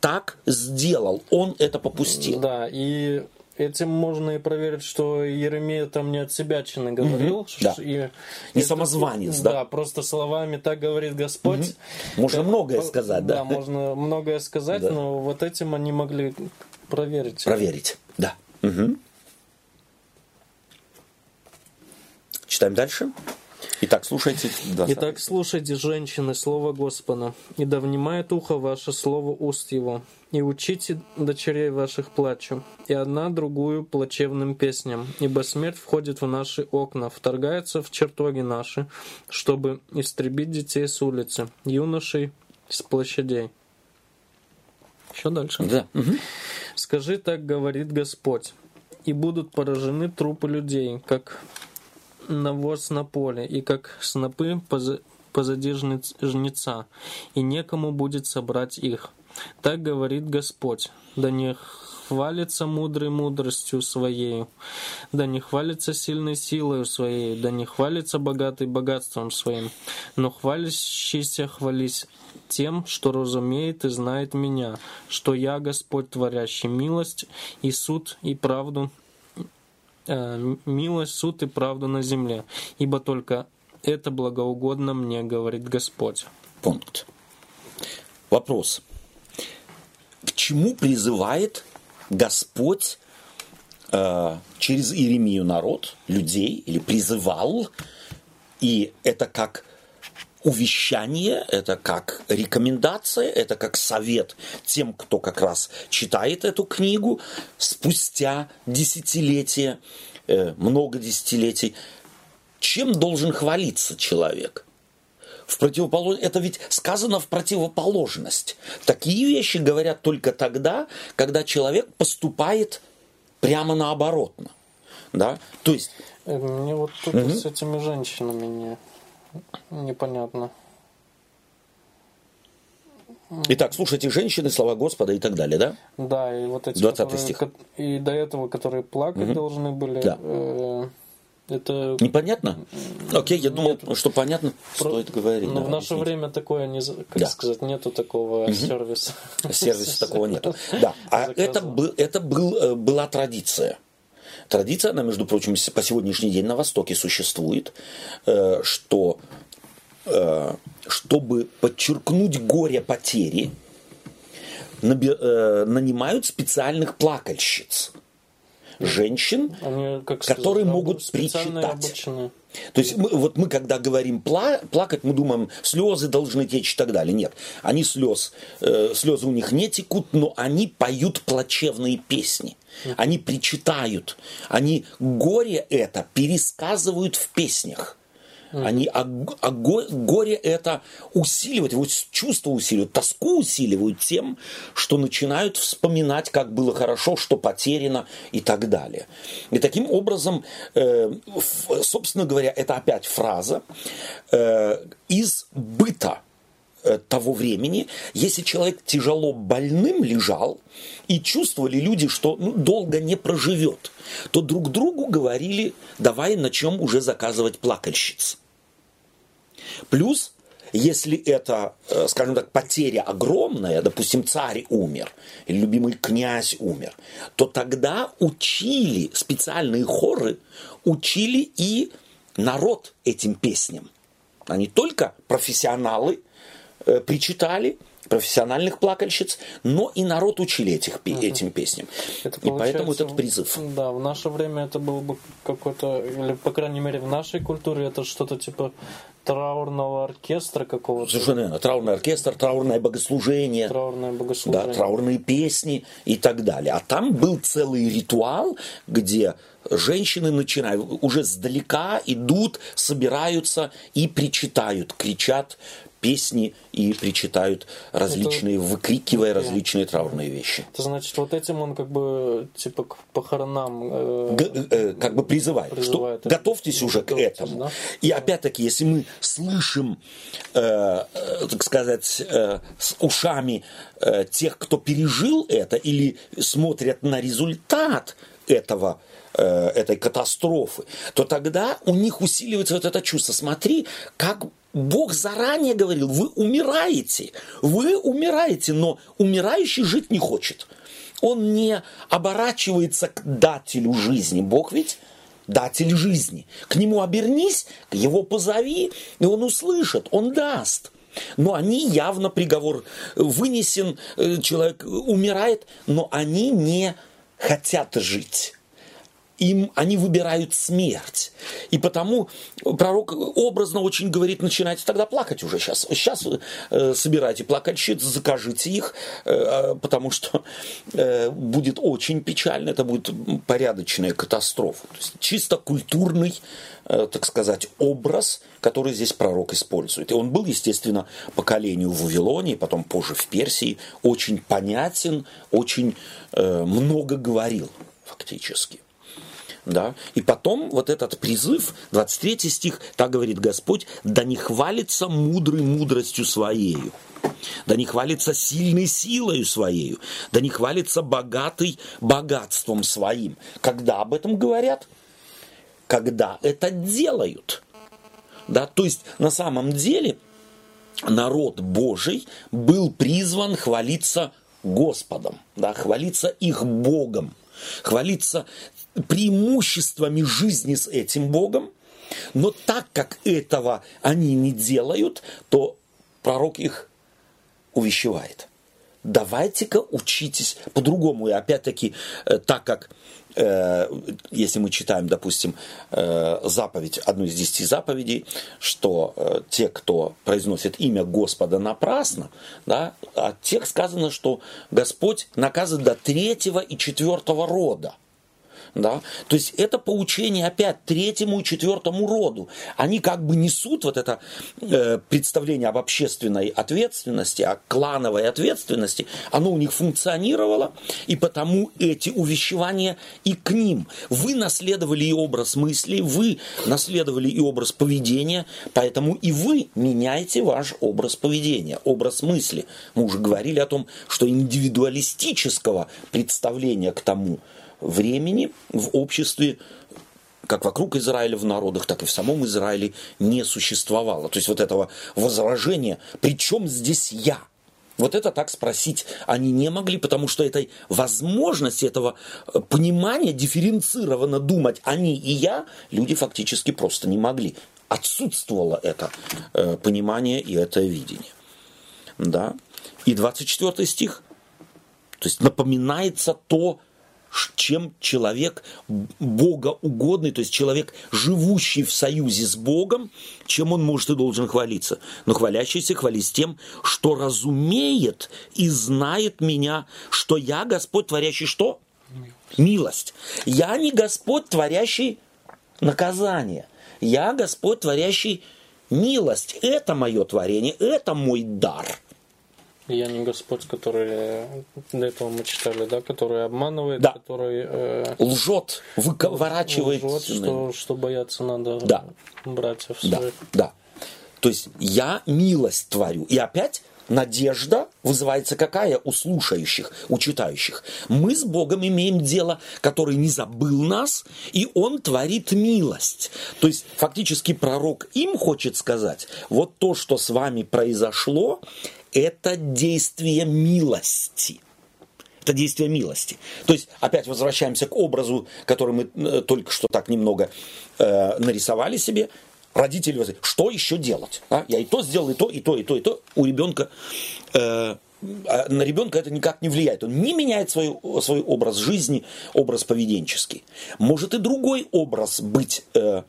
так сделал, он это попустил. Да, и этим можно и проверить, что Еремея там не от себя чины говорил. Угу, да. И не это, самозванец, да. Да, просто словами так говорит Господь. Угу. Можно как, многое сказать, да. Да, можно многое сказать, да. но вот этим они могли проверить. Проверить, да. Угу. Читаем дальше. Итак, слушайте. Да, Итак, слушайте, женщины, слово Господа, и да внимает ухо ваше слово уст его, и учите дочерей ваших плачу, и одна другую плачевным песням, ибо смерть входит в наши окна, вторгается в чертоги наши, чтобы истребить детей с улицы, юношей с площадей. Еще дальше. Да. Угу. Скажи, так говорит Господь, и будут поражены трупы людей, как навоз на поле, и как снопы позади жнеца, и некому будет собрать их. Так говорит Господь, да не хвалится мудрой мудростью своей, да не хвалится сильной силой своей, да не хвалится богатый богатством своим, но хвалящийся хвались тем, что разумеет и знает меня, что я Господь, творящий милость и суд и правду милость, суд и правду на земле, ибо только это благоугодно мне, говорит Господь. Пункт. Вопрос. К чему призывает Господь э, через Иеремию народ, людей, или призывал, и это как увещание, это как рекомендация, это как совет тем, кто как раз читает эту книгу спустя десятилетия, э, много десятилетий. Чем должен хвалиться человек? В противополож... Это ведь сказано в противоположность. Такие вещи говорят только тогда, когда человек поступает прямо наоборот. Да? То есть... Э, мне вот тут угу. с этими женщинами не непонятно. Итак, слушайте женщины, слова Господа и так далее, да? Да, и вот эти, 20 которые, стих. И до этого, которые плакать угу. должны были. Да. Э, это... Непонятно? Окей, я думал, нет, что понятно, про... стоит говорить. Но да, в наше объяснить. время такое, не, как да. сказать, нету такого угу. сервиса. Сервиса такого нету. Да, а это, был, это был, была традиция. Традиция, она, между прочим, по сегодняшний день на Востоке существует, э, что э, чтобы подчеркнуть горе потери, э, нанимают специальных плакальщиц женщин, Они, как которые сказать, могут причитать. Обученные. То есть мы, вот мы когда говорим пла плакать, мы думаем, слезы должны течь и так далее. Нет, они слез, э, слезы у них не текут, но они поют плачевные песни. Они причитают, они горе это пересказывают в песнях. Они а, а горе это усиливают, его чувство усиливают, тоску усиливают тем, что начинают вспоминать, как было хорошо, что потеряно и так далее. И таким образом, э, собственно говоря, это опять фраза э, из быта того времени, если человек тяжело больным лежал, и чувствовали люди, что ну, долго не проживет, то друг другу говорили, давай начнем уже заказывать плакальщиц. Плюс, если это, э, скажем так, потеря огромная, допустим, царь умер, или любимый князь умер, то тогда учили специальные хоры, учили и народ этим песням. А не только профессионалы э, причитали, профессиональных плакальщиц, но и народ учили этих, угу. этим песням. Это и поэтому этот призыв. Да, в наше время это было бы какой-то, или по крайней мере в нашей культуре это что-то типа траурного оркестра какого-то. Совершенно верно. Траурный оркестр, траурное богослужение. Траурное богослужение. Да, траурные песни и так далее. А там был целый ритуал, где женщины начинают, уже сдалека идут, собираются и причитают, кричат песни и причитают различные, это... выкрикивая okay. различные траурные вещи. Это значит, вот этим он как бы типа к похоронам э, Г- э, как бы призывает, призывает что готовьтесь уже готовьтесь, к этому. Да? И опять-таки, если мы слышим, э, э, так сказать, э, с ушами э, тех, кто пережил это, или смотрят на результат этого э, этой катастрофы, то тогда у них усиливается вот это чувство. Смотри, как Бог заранее говорил, вы умираете, вы умираете, но умирающий жить не хочет. Он не оборачивается к дателю жизни. Бог ведь датель жизни. К нему обернись, его позови, и он услышит, он даст. Но они явно приговор вынесен, э, человек умирает, но они не хотят жить им, они выбирают смерть. И потому пророк образно очень говорит, начинайте тогда плакать уже сейчас. Сейчас э, собирайте плакальщиц, закажите их, э, потому что э, будет очень печально, это будет порядочная катастрофа. То есть чисто культурный, э, так сказать, образ, который здесь пророк использует. И он был, естественно, поколению в Вавилоне, потом позже в Персии, очень понятен, очень э, много говорил фактически. Да? И потом вот этот призыв, 23 стих, так говорит Господь, да не хвалится мудрый мудростью своею, да не хвалится сильной силою своею, да не хвалится богатый богатством своим. Когда об этом говорят? Когда это делают. Да? То есть на самом деле народ Божий был призван хвалиться Господом, да, хвалиться их Богом, хвалиться преимуществами жизни с этим Богом, но так как этого они не делают, то пророк их увещевает. Давайте-ка учитесь по-другому. И опять-таки, э, так как э, если мы читаем, допустим, э, заповедь, одну из десяти заповедей, что те, кто произносит имя Господа напрасно, да, от тех сказано, что Господь наказывает до третьего и четвертого рода – да? То есть это поучение опять третьему и четвертому роду. Они как бы несут вот это э, представление об общественной ответственности, о клановой ответственности. Оно у них функционировало, и потому эти увещевания и к ним. Вы наследовали и образ мысли, вы наследовали и образ поведения, поэтому и вы меняете ваш образ поведения, образ мысли. Мы уже говорили о том, что индивидуалистического представления к тому, времени в обществе как вокруг Израиля в народах, так и в самом Израиле не существовало. То есть вот этого возражения, причем здесь я? Вот это так спросить они не могли, потому что этой возможности, этого э, понимания, дифференцированно думать они и я, люди фактически просто не могли. Отсутствовало это э, понимание и это видение. Да? И 24 стих, то есть напоминается то, чем человек богоугодный, то есть человек, живущий в союзе с Богом, чем он может и должен хвалиться. Но хвалящийся хвались тем, что разумеет и знает меня, что я Господь, творящий что? Милость. Я не Господь, творящий наказание. Я Господь, творящий милость. Это мое творение, это мой дар – я не Господь, который до этого мы читали, да, который обманывает, да. который э, лжет, выворачивает. Лжет, что, что бояться надо да. братьев да. своих. Да. То есть я милость творю. И опять надежда вызывается какая у слушающих, у читающих? Мы с Богом имеем дело, который не забыл нас, и Он творит милость. То есть фактически пророк им хочет сказать, вот то, что с вами произошло, это действие милости. Это действие милости. То есть, опять возвращаемся к образу, который мы э, только что так немного э, нарисовали себе родители, что еще делать? А? Я и то сделал, и то, и то, и то, и то. У ребенка э, а на ребенка это никак не влияет. Он не меняет свой, свой образ жизни, образ поведенческий. Может и другой образ быть э,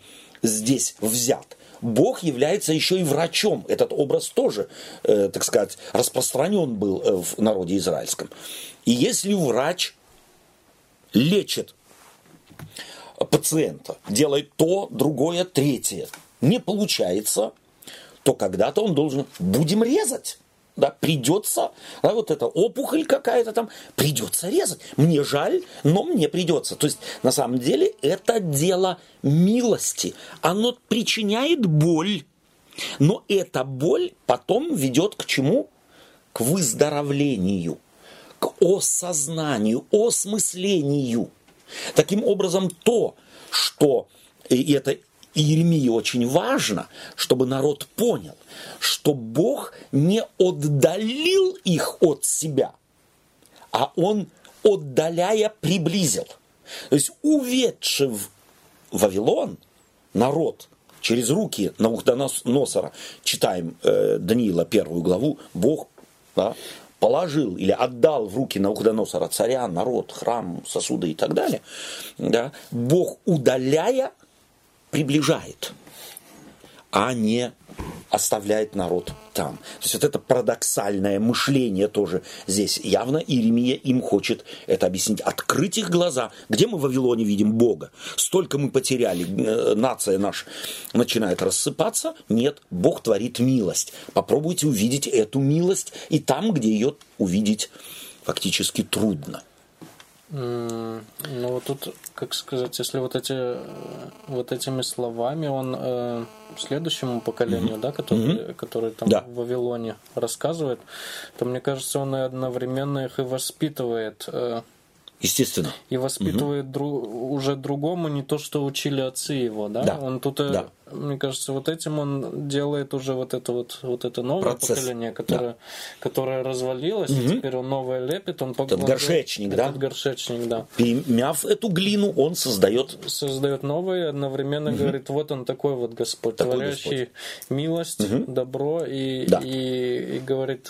здесь взят. Бог является еще и врачом. Этот образ тоже, э, так сказать, распространен был э, в народе израильском. И если врач лечит пациента, делает то, другое, третье, не получается, то когда-то он должен, будем резать. Да, придется, да, вот эта опухоль какая-то там, придется резать. Мне жаль, но мне придется. То есть, на самом деле, это дело милости. Оно причиняет боль. Но эта боль потом ведет к чему? К выздоровлению, к осознанию, осмыслению. Таким образом, то, что и это и Еремии очень важно, чтобы народ понял, что Бог не отдалил их от себя, а Он, отдаляя, приблизил. То есть, уведший в Вавилон народ через руки Навуходоносора, читаем э, Даниила первую главу, Бог да, положил или отдал в руки Навуходоносора царя, народ, храм, сосуды и так далее, да, Бог, удаляя, приближает, а не оставляет народ там. То есть вот это парадоксальное мышление тоже здесь. Явно Иеремия им хочет это объяснить. Открыть их глаза. Где мы в Вавилоне видим Бога? Столько мы потеряли, э, нация наша начинает рассыпаться. Нет, Бог творит милость. Попробуйте увидеть эту милость и там, где ее увидеть фактически трудно. Ну вот тут, как сказать, если вот эти э, вот этими словами он э, следующему поколению, mm-hmm. да, который, mm-hmm. который там да. в Вавилоне рассказывает, то мне кажется, он и одновременно их и воспитывает. Э, Естественно. И воспитывает угу. дру, уже другому не то, что учили отцы его, да? да. Он тут, э, да. мне кажется, вот этим он делает уже вот это вот, вот это новое Процесс. поколение, которое, да. которое развалилось, угу. и теперь он новое лепит. Он этот горшечник, да? Этот горшечник, да. Перемяв эту глину, он создает... Создает новое, одновременно угу. говорит, вот он такой вот Господь, такой творящий Господь. милость, угу. добро, и, да. и, и говорит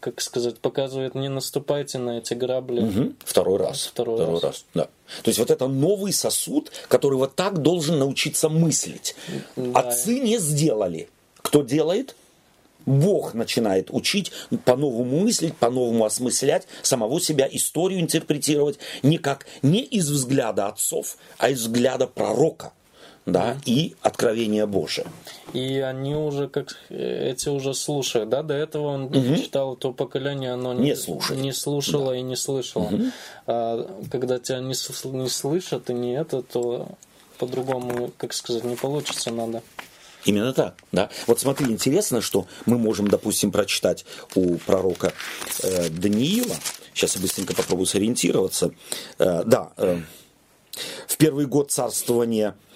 как сказать, показывает, не наступайте на эти грабли. Угу. Второй раз. Второй, Второй раз. раз. Да. То есть вот это новый сосуд, который вот так должен научиться мыслить. Да. Отцы не сделали. Кто делает? Бог начинает учить по-новому мыслить, по-новому осмыслять самого себя, историю интерпретировать не как не из взгляда отцов, а из взгляда пророка да, и откровение Божие. И они уже как эти уже слушают, да, до этого он угу. читал то поколение, оно не, не, не слушало да. и не слышало. Угу. А когда тебя не, не слышат и не это, то по-другому, как сказать, не получится надо. Именно так, да. Вот смотри, интересно, что мы можем, допустим, прочитать у пророка э, Даниила. Сейчас я быстренько попробую сориентироваться. Э, да, э, в первый год царствования Э,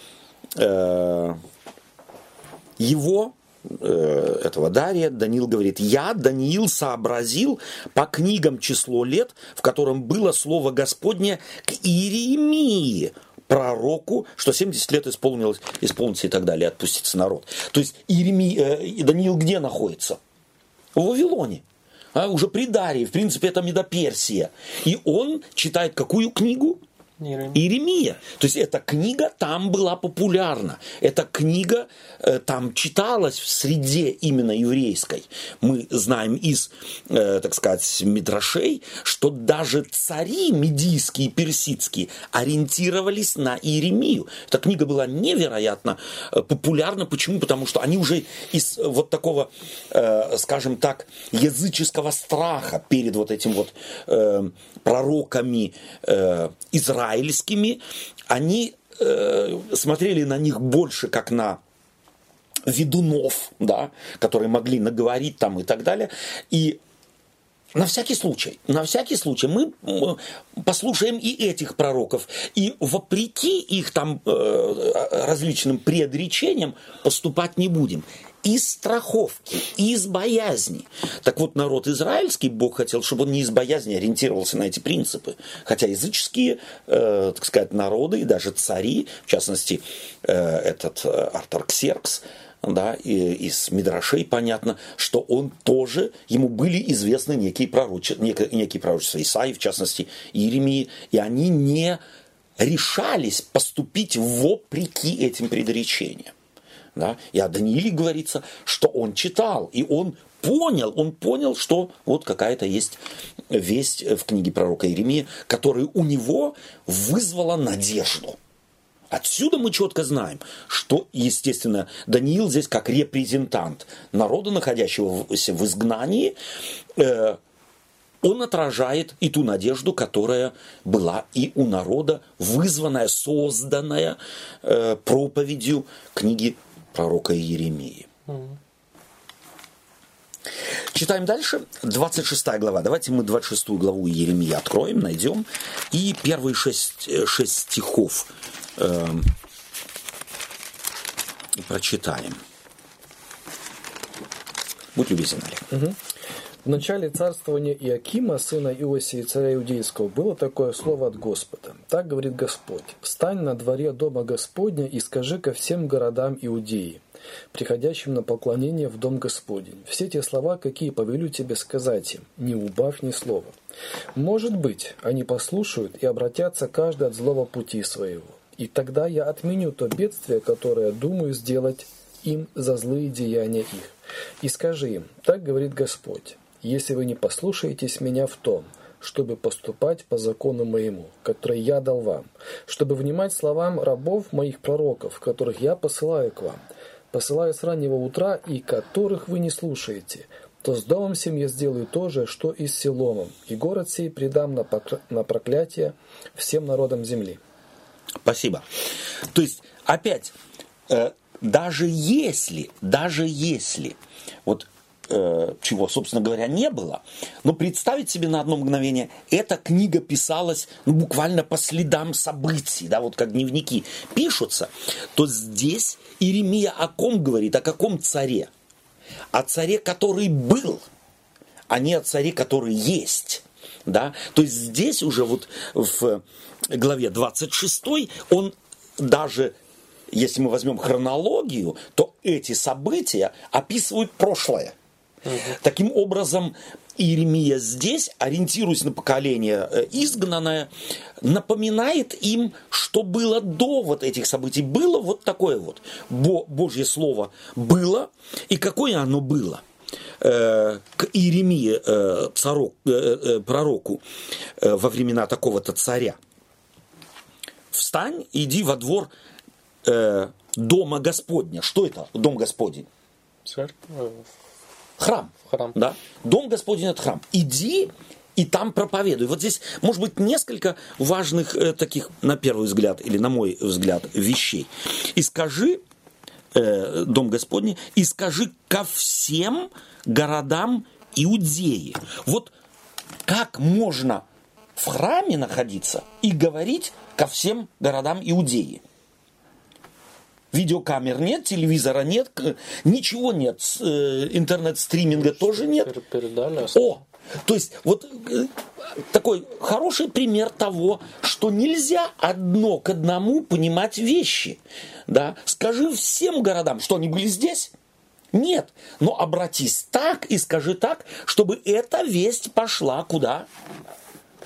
его э, этого Дария, Даниил говорит, я, Даниил, сообразил по книгам число лет, в котором было слово Господне к Иеремии, пророку, что 70 лет исполнилось, исполнится и так далее, отпустится народ. То есть Иеремия, э, Даниил где находится? В Вавилоне. А, уже при Дарии, в принципе, это Медоперсия. И он читает какую книгу? Иеремия. То есть эта книга там была популярна. Эта книга э, там читалась в среде именно еврейской. Мы знаем из, э, так сказать, Мидрашей, что даже цари медийские и персидские ориентировались на Иеремию. Эта книга была невероятно э, популярна. Почему? Потому что они уже из вот такого, э, скажем так, языческого страха перед вот этим вот э, пророками э, израильскими, они э, смотрели на них больше как на ведунов, да, которые могли наговорить там и так далее. И на всякий случай, на всякий случай мы послушаем и этих пророков, и вопреки их там э, различным предречениям поступать не будем. Из страховки, из боязни. Так вот, народ израильский, Бог хотел, чтобы он не из боязни ориентировался на эти принципы. Хотя языческие, э, так сказать, народы и даже цари, в частности, э, этот э, Артарксеркс, да, и из Мидрашей понятно, что он тоже, ему были известны некие пророчества, некие, некие пророчества Исаи, в частности, Иеремии, и они не решались поступить вопреки этим предречениям. Да? И о Данииле говорится, что он читал, и он понял, он понял, что вот какая-то есть весть в книге пророка Иеремии, которая у него вызвала надежду. Отсюда мы четко знаем, что, естественно, Даниил здесь как репрезентант народа, находящегося в изгнании, э, он отражает и ту надежду, которая была и у народа, вызванная, созданная э, проповедью книги пророка Иеремии. Читаем дальше, 26 глава. Давайте мы 26 главу Иеремии откроем, найдем. И первые шесть, э, шесть стихов э, прочитаем. Будь любезен, Олег. Угу. В начале царствования Иакима, сына Иосии, царя Иудейского, было такое слово от Господа. Так говорит Господь. «Встань на дворе дома Господня и скажи ко всем городам Иудеи, приходящим на поклонение в дом Господень, все те слова, какие повелю тебе сказать им, не убавь ни слова. Может быть, они послушают и обратятся каждый от злого пути своего. И тогда я отменю то бедствие, которое думаю сделать им за злые деяния их. И скажи им, так говорит Господь, если вы не послушаетесь меня в том, чтобы поступать по закону моему, который я дал вам, чтобы внимать словам рабов моих пророков, которых я посылаю к вам, посылаю с раннего утра и которых вы не слушаете, то с домом сим я сделаю то же, что и с Силомом, и город сей предам на проклятие всем народам земли. Спасибо. То есть, опять, э, даже если, даже если, вот чего, собственно говоря, не было, но представить себе на одно мгновение, эта книга писалась ну, буквально по следам событий, да, вот как дневники пишутся, то здесь Иеремия о ком говорит, о каком царе? О царе, который был, а не о царе, который есть. Да? То есть здесь уже вот в главе 26 он даже, если мы возьмем хронологию, то эти события описывают прошлое. Угу. Таким образом, Иеремия здесь, ориентируясь на поколение э, изгнанное, напоминает им, что было до вот этих событий. Было вот такое вот. Бо, Божье Слово было, и какое оно было – Э, к Иеремии, э, царок, пророку, во времена такого-то царя. Встань, иди во двор дома Господня. Что это дом Господень? Церковь. Храм. Храм. Да? Дом Господень это храм. Иди и там проповедуй. Вот здесь может быть несколько важных э, таких, на первый взгляд, или на мой взгляд, вещей. И скажи э, Дом Господний, и скажи ко всем городам Иудеи. Вот как можно в храме находиться и говорить ко всем городам Иудеи? Видеокамер нет, телевизора нет, ничего нет, э, интернет-стриминга тоже нет. Передали. О, то есть вот э, такой хороший пример того, что нельзя одно к одному понимать вещи. Да? Скажи всем городам, что они были здесь. Нет, но обратись так и скажи так, чтобы эта весть пошла куда?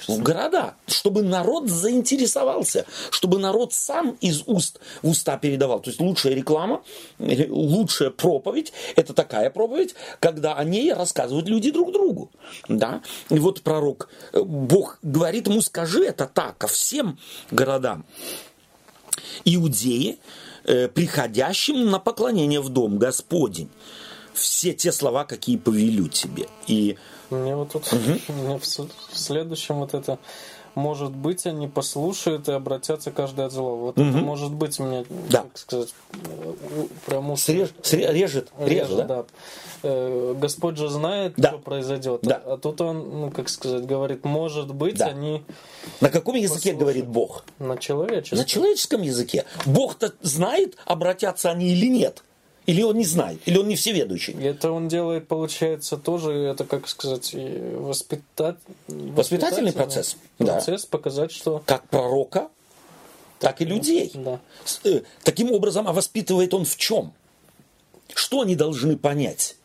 В города, чтобы народ заинтересовался, чтобы народ сам из уст в уста передавал. То есть лучшая реклама, лучшая проповедь, это такая проповедь, когда о ней рассказывают люди друг другу. Да? И вот пророк, э, Бог говорит ему, скажи это так, ко всем городам. Иудеи, э, приходящим на поклонение в дом Господень. Все те слова, какие повелю тебе. И Мне вот тут мне в, в следующем вот это может быть они послушают и обратятся каждый от злого. Вот это может быть меня, Да. как сказать, э, прям уж Среж- сре- режет, режет, да? да. Э, Господь же знает, Да. что произойдет. Да. А тут он, ну, как сказать, говорит, может быть, Да. они На каком языке Послушай. говорит Бог? на человеческом. На человеческом языке. Бог-то знает, обратятся они или нет. Или он не знает, или он не всеведущий. Это он делает, получается, тоже, это, как сказать, воспитать... Воспитательный процесс, да. Процесс показать, что... Как пророка, так и людей. Да. Э, Таким образом, а воспитывает он в чем? Что они должны понять?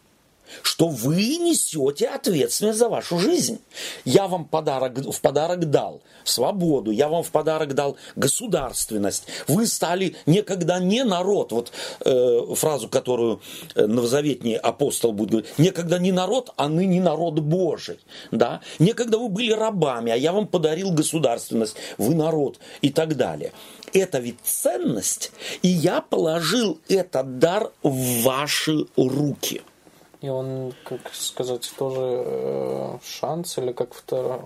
Что вы несете ответственность за вашу жизнь. Я вам подарок, в подарок дал свободу, я вам в подарок дал государственность. Вы стали некогда не народ. Вот э, фразу, которую э, новозаветний апостол будет говорить. Некогда не народ, а ныне народ Божий. Да? Некогда вы были рабами, а я вам подарил государственность. Вы народ и так далее. Это ведь ценность, и я положил этот дар в ваши руки. И он, как сказать, тоже э, шанс, или как второй...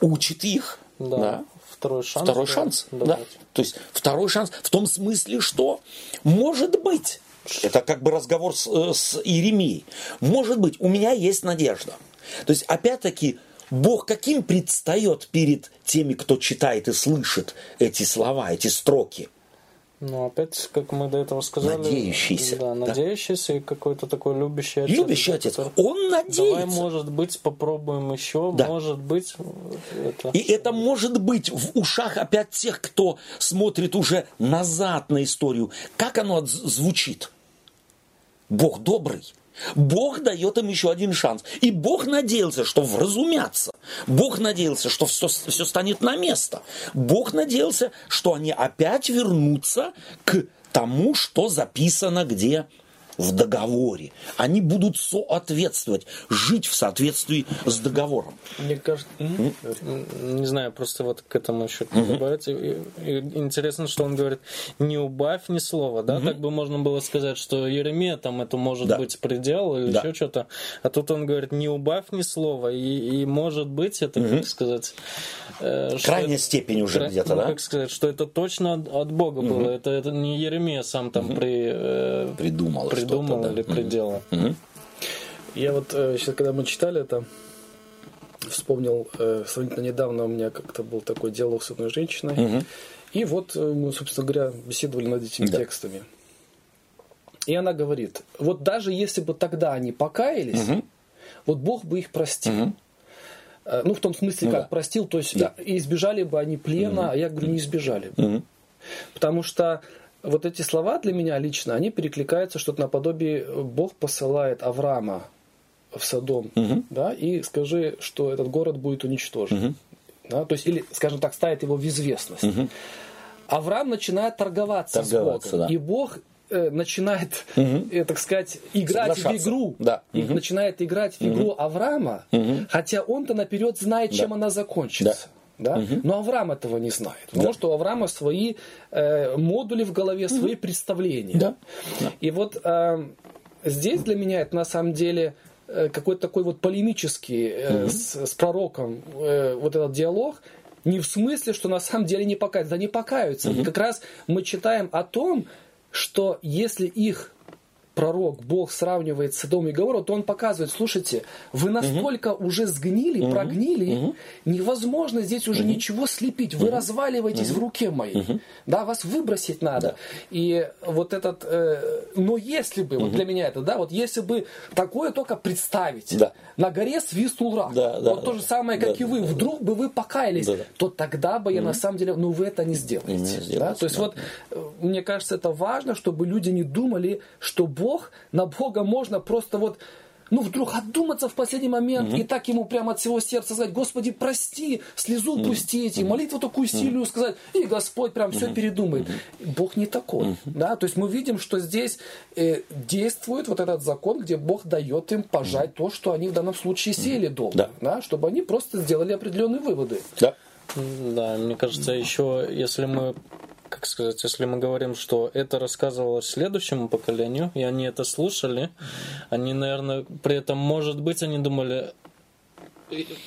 Учит их. Да, да. второй шанс. Второй да, шанс. Да. То есть второй шанс в том смысле, что может быть, это как бы разговор с, э, с Иеремией, может быть, у меня есть надежда. То есть опять-таки Бог каким предстает перед теми, кто читает и слышит эти слова, эти строки? Ну, опять, как мы до этого сказали... Надеющийся, Да, да. надеющийся и какой-то такой любящий отец. Любящий отец. который, Он Давай, надеется. может быть, попробуем еще, Да. может быть, это... И это может быть в ушах опять тех, кто смотрит уже назад на историю. Как оно звучит? Бог добрый. Бог дает им еще один шанс. И Бог надеялся, что вразумятся. Бог надеялся, что все, все станет на место. Бог надеялся, что они опять вернутся к тому, что записано где в договоре. Они будут соответствовать, жить в соответствии с договором. Мне кажется, м, не знаю, просто вот к этому еще добавить. И- и Интересно, что он говорит, не убавь ни слова, да? Так бы можно было сказать, что Еремия там это может Да. быть предел или Да. еще что-то. А тут он говорит, не убавь ни слова. И, и может быть, это, как сказать... э, Крайняя это- степень уже Кра- где-то, ну, да? как сказать, что это точно от, от Бога было. Это, это не Еремия сам там при, э, Придумал придумал что-то, да. или приделал. Я вот сейчас, когда мы читали это, вспомнил, э, сравнительно недавно у меня как-то был такой диалог с одной женщиной. И вот э, мы, собственно говоря, беседовали над этими Да. текстами. И она говорит, вот даже если бы тогда они покаялись, вот Бог бы их простил. Э, Ну, в том смысле, Ну как да. простил, то есть Да. и избежали бы они плена, а я говорю, не избежали бы. Потому что вот эти слова для меня лично, они перекликаются что-то наподобие Бог посылает Авраама в Содом, да, и скажи, что этот город будет уничтожен. Да, то есть, или, скажем так, ставит его в известность. Авраам начинает торговаться, Торговаться, с Богом. да. И Бог э, начинает, э, так сказать, играть в игру. Да. И начинает играть в игру Авраама, хотя он-то наперед знает, чем она закончится. Да? Но Авраам этого не знает. Потому Да. что у Авраама свои э, модули в голове, свои представления. Да. И вот э, здесь для меня это на самом деле э, какой-то такой вот полемический э, с, с пророком э, вот этот диалог. Не в смысле, что на самом деле не покаются. Да не покаются. И как раз мы читаем о том, что если их пророк, Бог сравнивает с Содом и Гоморрой, то он показывает, слушайте, вы настолько уже сгнили, прогнили, невозможно здесь уже ничего слепить, вы разваливаетесь в руке моей, да, вас выбросить надо. И вот этот, э, но если бы, вот для меня это, да, вот если бы такое только представить, Да. на горе свистнул рак, Да, да, вот то да. же самое, как Да, и вы, да, да. вдруг бы вы покаялись, Да, да. то тогда бы я на самом деле, ну вы это не сделаете. Не да? сделаете, То есть да. вот э, мне кажется, это важно, чтобы люди не думали, что Бог, на Бога можно просто вот ну, вдруг отдуматься в последний момент и так ему прямо от всего сердца сказать, Господи, прости, слезу пустить, и молитву такую силию сказать, и Господь прям все передумает. Бог не такой. Да? То есть мы видим, что здесь э, действует вот этот закон, где Бог дает им пожать то, что они в данном случае сеяли дома. Да. Да? Чтобы они просто сделали определенные выводы. Да. Да, мне кажется, еще если мы, как сказать, если мы говорим, что это рассказывалось следующему поколению, и они это слушали, они, наверное, при этом, может быть, они думали,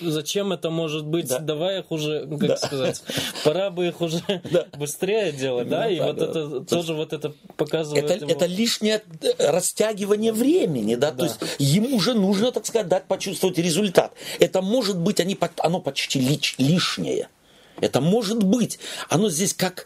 зачем это может быть? Да. Давай их уже, как Да. сказать, пора бы их уже Да. быстрее делать, да? Ну, И да, вот да. это тоже вот это показывает Это, это лишнее э, растягивание времени, да? То есть ему же нужно, так сказать, дать почувствовать результат. Это может быть, они, оно почти лишнее. Это может быть. Оно здесь как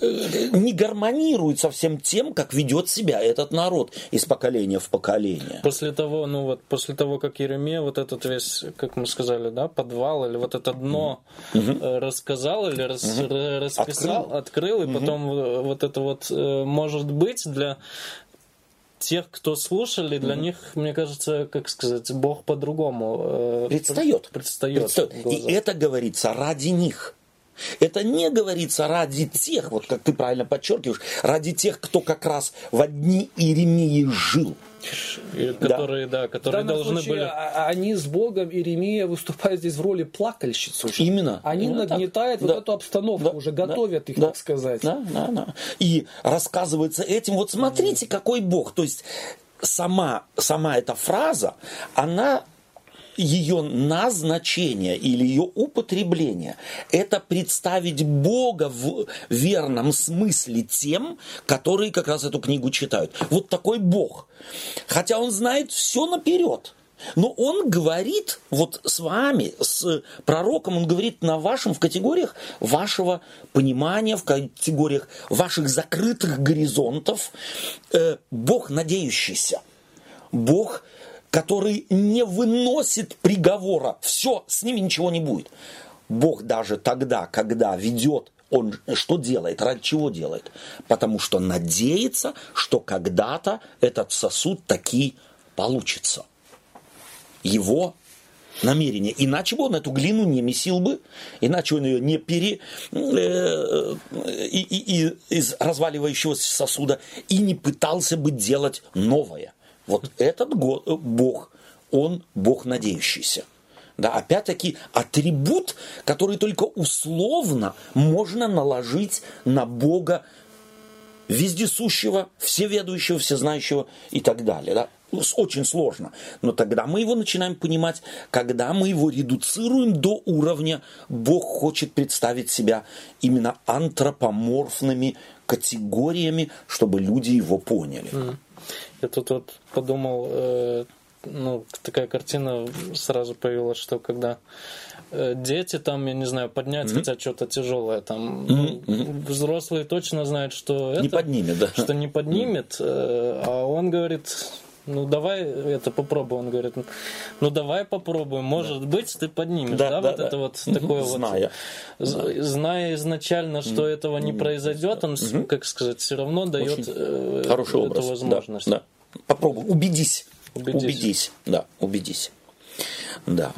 э, не гармонирует со всем тем, как ведет себя этот народ из поколения в поколение. После того, ну вот, после того, как Еремия вот этот весь, как мы сказали, да, подвал или вот это дно э, рассказал или рас- ра- расписал, открыл, и потом э, вот это вот может быть для тех, кто слушали, для них, мне кажется, как сказать, Бог по-другому э, Предстает. предстает. Предстает. И это говорится ради них. Это не говорится ради тех, вот как ты правильно подчеркиваешь, ради тех, кто как раз в одни Иеремии жил. И которые, да, В которые должны случае были... а- а- они с Богом, Иеремия выступает здесь в роли плакальщицы. уже. Именно. Они Именно так. нагнетают вот Да. эту обстановку, Да, уже да, готовят их, да, так сказать. Да, да, да. И рассказывается этим, вот смотрите, какой Бог. То есть сама, сама эта фраза, она ее назначение или ее употребление – это представить Бога в верном смысле тем, которые как раз эту книгу читают. Вот такой Бог. Хотя он знает все наперед. Но он говорит вот с вами, с пророком, он говорит на вашем, в категориях вашего понимания, в категориях ваших закрытых горизонтов. Э, Бог надеющийся. Бог, который не выносит приговора. Все, с ними ничего не будет. Бог даже тогда, когда ведет, он что делает? Ради чего делает? Потому что надеется, что когда-то этот сосуд таки получится. Его намерение. Иначе бы он эту глину не месил бы, иначе он ее не пере... э, и, и- и из разваливающегося сосуда и не пытался бы делать новое. Вот этот э, Бог, он Бог надеющийся. Да, опять-таки атрибут, который только условно можно наложить на Бога вездесущего, всеведущего, всезнающего и так далее. Да? С- Очень сложно. Но тогда мы его начинаем понимать, когда мы его редуцируем до уровня Бог хочет представить себя именно антропоморфными категориями, чтобы люди его поняли. Я тут вот подумал, э, ну, такая картина сразу появилась, что когда э, дети там, я не знаю, поднять хотят что-то тяжелое, там ну, взрослые точно знают, что Не это, поднимет, да. что не поднимет, э, а он говорит, ну давай это попробуй, он говорит, ну давай попробуем, может быть ты поднимешь, Да, да, да, вот да. это вот такое зная. вот, з- зная изначально, что этого не произойдет, он, как сказать, все равно дает Очень э, эту образ. Да, возможность. да. Попробуй, убедись. Убедись. Убедись. Да, убедись. Да.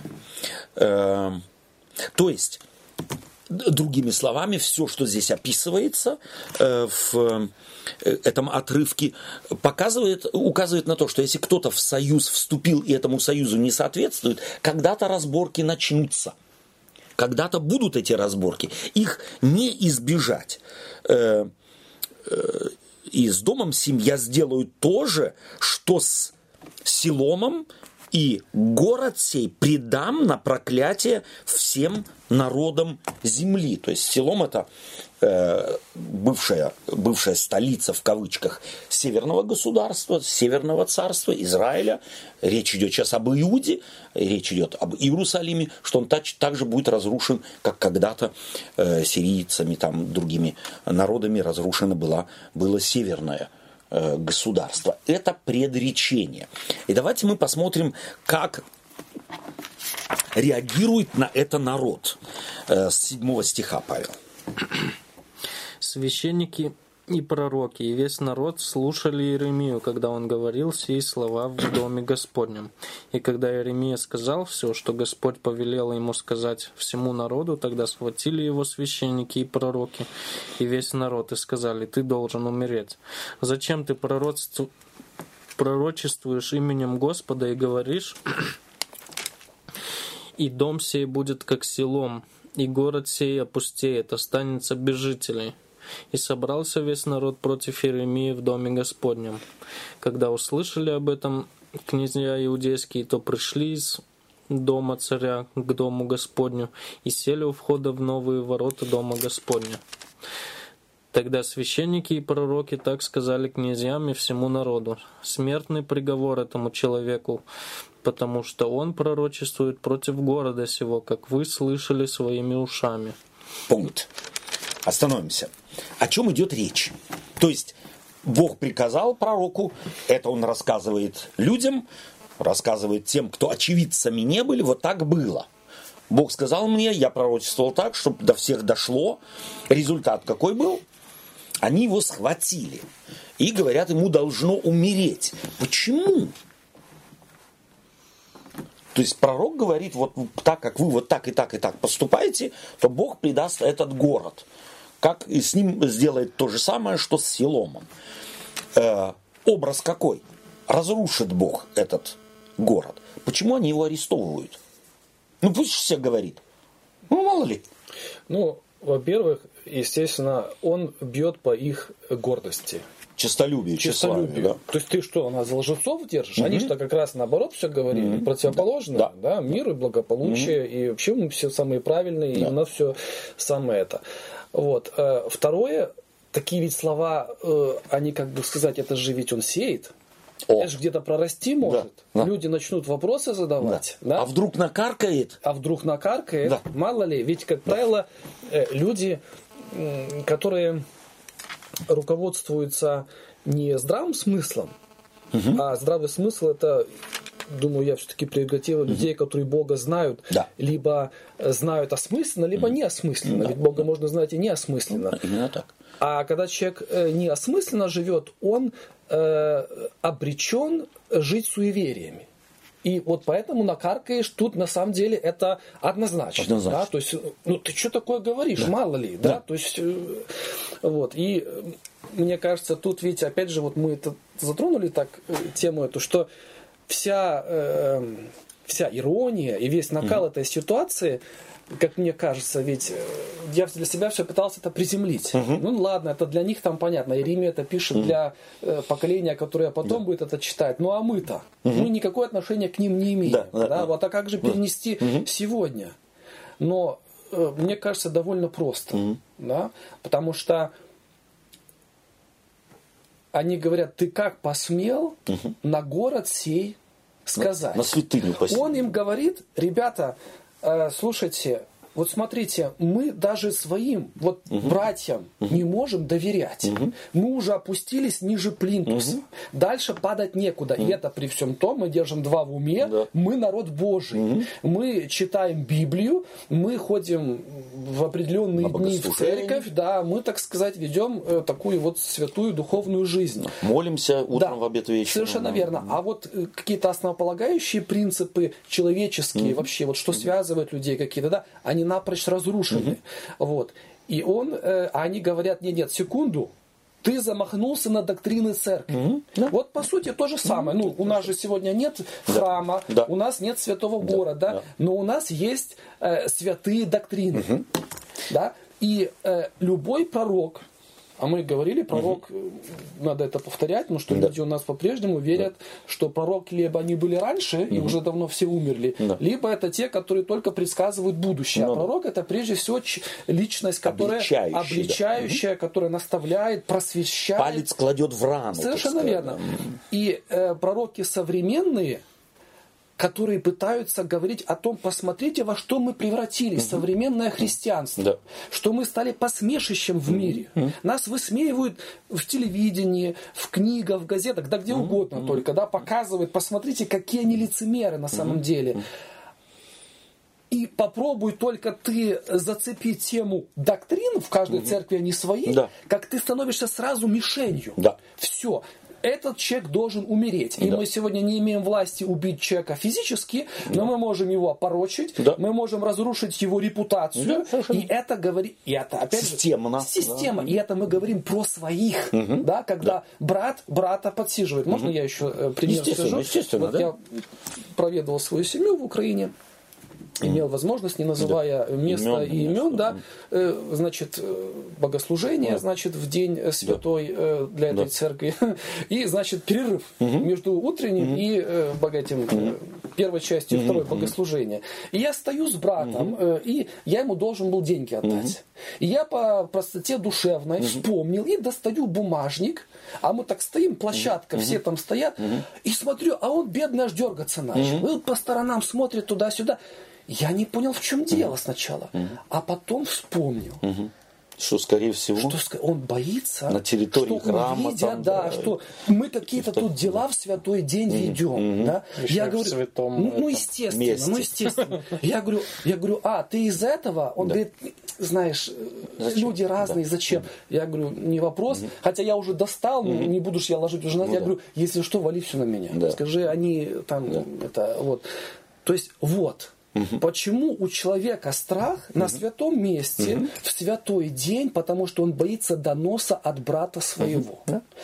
Эм, То есть, другими словами, все, что здесь описывается э, в э, этом отрывке, показывает, указывает на то, что если кто-то в союз вступил и этому союзу не соответствует, когда-то разборки начнутся. Когда-то будут эти разборки. Их не избежать. Э, и с домом сим я сделаю то же, что с Силомом, и город сей предам на проклятие всем народам земли. То есть Силом это бывшая, бывшая столица в кавычках северного государства, северного царства Израиля. Речь идет сейчас об Иуде, речь идет об Иерусалиме, что он тач- также будет разрушен, как когда-то э, сирийцами, там, другими народами разрушено было, было северное э, государство. Это предречение. И давайте мы посмотрим, как реагирует на это народ. Э, С 7 стиха, Павел. Священники и пророки, и весь народ слушали Иеремию, когда он говорил сии слова в доме Господнем. И когда Иеремия сказал все, что Господь повелел ему сказать всему народу, тогда схватили его священники и пророки, и весь народ, и сказали, ты должен умереть. Зачем ты пророцтв- пророчествуешь именем Господа и говоришь, и дом сей будет как селом, и город сей опустеет, останется без жителей. И собрался весь народ против Иеремии в доме Господнем. Когда услышали об этом князья иудейские, то пришли из дома царя к дому Господню и сели у входа в новые ворота дома Господня. Тогда священники и пророки так сказали князьям и всему народу. Смертный приговор этому человеку, потому что он пророчествует против города сего, как вы слышали своими ушами. Пункт. Остановимся. О чем идет речь? То есть Бог приказал пророку, это он рассказывает людям, рассказывает тем, кто очевидцами не были, вот так было. Бог сказал мне, я пророчествовал так, чтобы до всех дошло. Результат какой был? Они его схватили и говорят, ему должно умереть. Почему? То есть пророк говорит, вот так как вы вот так и так и так поступаете, то Бог придаст этот город. Как и с ним сделает то же самое, что с Силомом. Э, образ какой? Разрушит Бог этот город. Почему они его арестовывают? Ну пусть все говорит. Ну мало ли. Ну, во-первых, естественно, он бьет по их гордости. Честолюбие, Честолюбие. Да. То есть ты что, нас за лжецов держишь? Mm-hmm. Они что как раз наоборот все говорили, mm-hmm. противоположно, да. да, мир и благополучие, mm-hmm. и вообще мы все самые правильные, да. и у нас все самое это. Вот. Э, второе, такие ведь слова, э, они как бы сказать, это же ведь он сеет. О. Это же где-то прорасти может. Да, да. Люди начнут вопросы задавать. Да. Да? А вдруг накаркает? А вдруг накаркает? Да. Мало ли. Ведь, как да. правило, э, люди, которые руководствуются не здравым смыслом, угу. а здравый смысл это думаю, я все-таки прерогатива людей, которые Бога знают, да. либо знают осмысленно, либо неосмысленно. Да. Ведь Бога можно знать и неосмысленно. Именно так. А когда человек э, неосмысленно живет, он э, обречен жить суевериями. И вот поэтому накаркаешь тут на самом деле это однозначно. однозначно. Да? То есть, ну ты что такое говоришь, да. мало ли, да? да? То есть, э, вот. И мне кажется, тут ведь опять же, вот мы это затронули так э, тему эту, что вся, э, вся ирония и весь накал mm. этой ситуации как мне кажется, ведь э, я для себя все пытался это приземлить. Угу. Ну ладно, это для них там понятно. Иеремия это пишет угу. для э, поколения, которое потом да. будет это читать. Ну а мы-то? Угу. Мы никакое отношение к ним не имеем. Да, да, да? Вот а как же перенести угу. сегодня? Но э, мне кажется, довольно просто. Угу. Да? Потому что они говорят, ты как посмел угу. на город сей сказать? На, на святыню посмел. Он им говорит, ребята, Э, слушайте, вот смотрите, мы даже своим вот угу. братьям угу. не можем доверять. Угу. Мы уже опустились ниже плинтуса. Угу. Дальше падать некуда. Угу. И это при всем том, мы держим два в уме. Да. Мы народ Божий. Угу. Мы читаем Библию, мы ходим в определенные дни в церковь. Да, мы, так сказать, ведем э, такую вот святую духовную жизнь. Молимся утром да. в обед вечером. Совершенно верно. А вот э, какие-то основополагающие принципы человеческие, угу. вообще, вот что связывает людей какие-то, да, они напрочь разрушены. Угу. Вот. И он, э, они говорят, нет, нет, секунду, ты замахнулся на доктрины церкви. Да. Вот по сути то же самое. Ну, у нас же сегодня нет храма, да. у нас нет святого да. города, да. но у нас есть э, святые доктрины. Угу. Да? И э, любой пророк, а мы говорили, пророк, угу. надо это повторять, потому что да. люди у нас по-прежнему верят, да. что пророк либо они были раньше угу. и уже давно все умерли, да. либо это те, которые только предсказывают будущее. Ну, а пророк это прежде всего личность, которая обличающая, обличающая да. которая наставляет, просвещает. Палец кладет в рану. Совершенно верно. И э, пророки современные, которые пытаются говорить о том, посмотрите, во что мы превратились, угу. современное христианство, да. что мы стали посмешищем в мире. Угу. Нас высмеивают в телевидении, в книгах, в газетах, да где угу. угодно только, да, показывают, посмотрите, какие они лицемеры на самом деле. И попробуй только ты зацепить тему доктрин, в каждой угу. церкви они свои, да. как ты становишься сразу мишенью. Да. Все этот человек должен умереть. И да. мы сегодня не имеем власти убить человека физически, но мы можем его опорочить, да. мы можем разрушить его репутацию. Да, и это говорит, и это опять системно. Же, система. Да. И это мы говорим про своих, угу. да, когда да. брат брата подсиживает. Можно угу. я еще э, пример естественно, скажу? Естественно, вот да? я проведывал свою семью в Украине. Имел возможность, не называя места Имен, и имен, да, э, значит, э, богослужение, значит, в день э, святой э, для этой Да. церкви, и, значит, перерыв между утренним и э, богатым э, первой частью второй богослужения. И я стою с братом, э, и я ему должен был деньги отдать. И я по простоте душевной вспомнил и достаю бумажник, а мы так стоим, площадка, все там стоят, и смотрю, а он бедный аж дергаться начал. И по сторонам смотрит туда-сюда. Я не понял, в чем дело сначала, а потом вспомнил, Что, скорее всего, что он боится, На территории что храма увидя, там, да, да, что мы какие-то тут дела в святой день ведем, да. Еще Я говорю, святом ну, ну, естественно, месте. ну естественно. Я говорю, я говорю, а ты из этого? Он говорит, знаешь, э, Зачем? люди разные, зачем? Я говорю, не вопрос. Хотя я уже достал, ну, не буду ж я ложить уже на Ну Я да. говорю, если что, вали все на меня. Да. Скажи, они там это вот. То есть вот. Почему у человека страх на святом месте, в святой день, потому что он боится доноса от брата своего.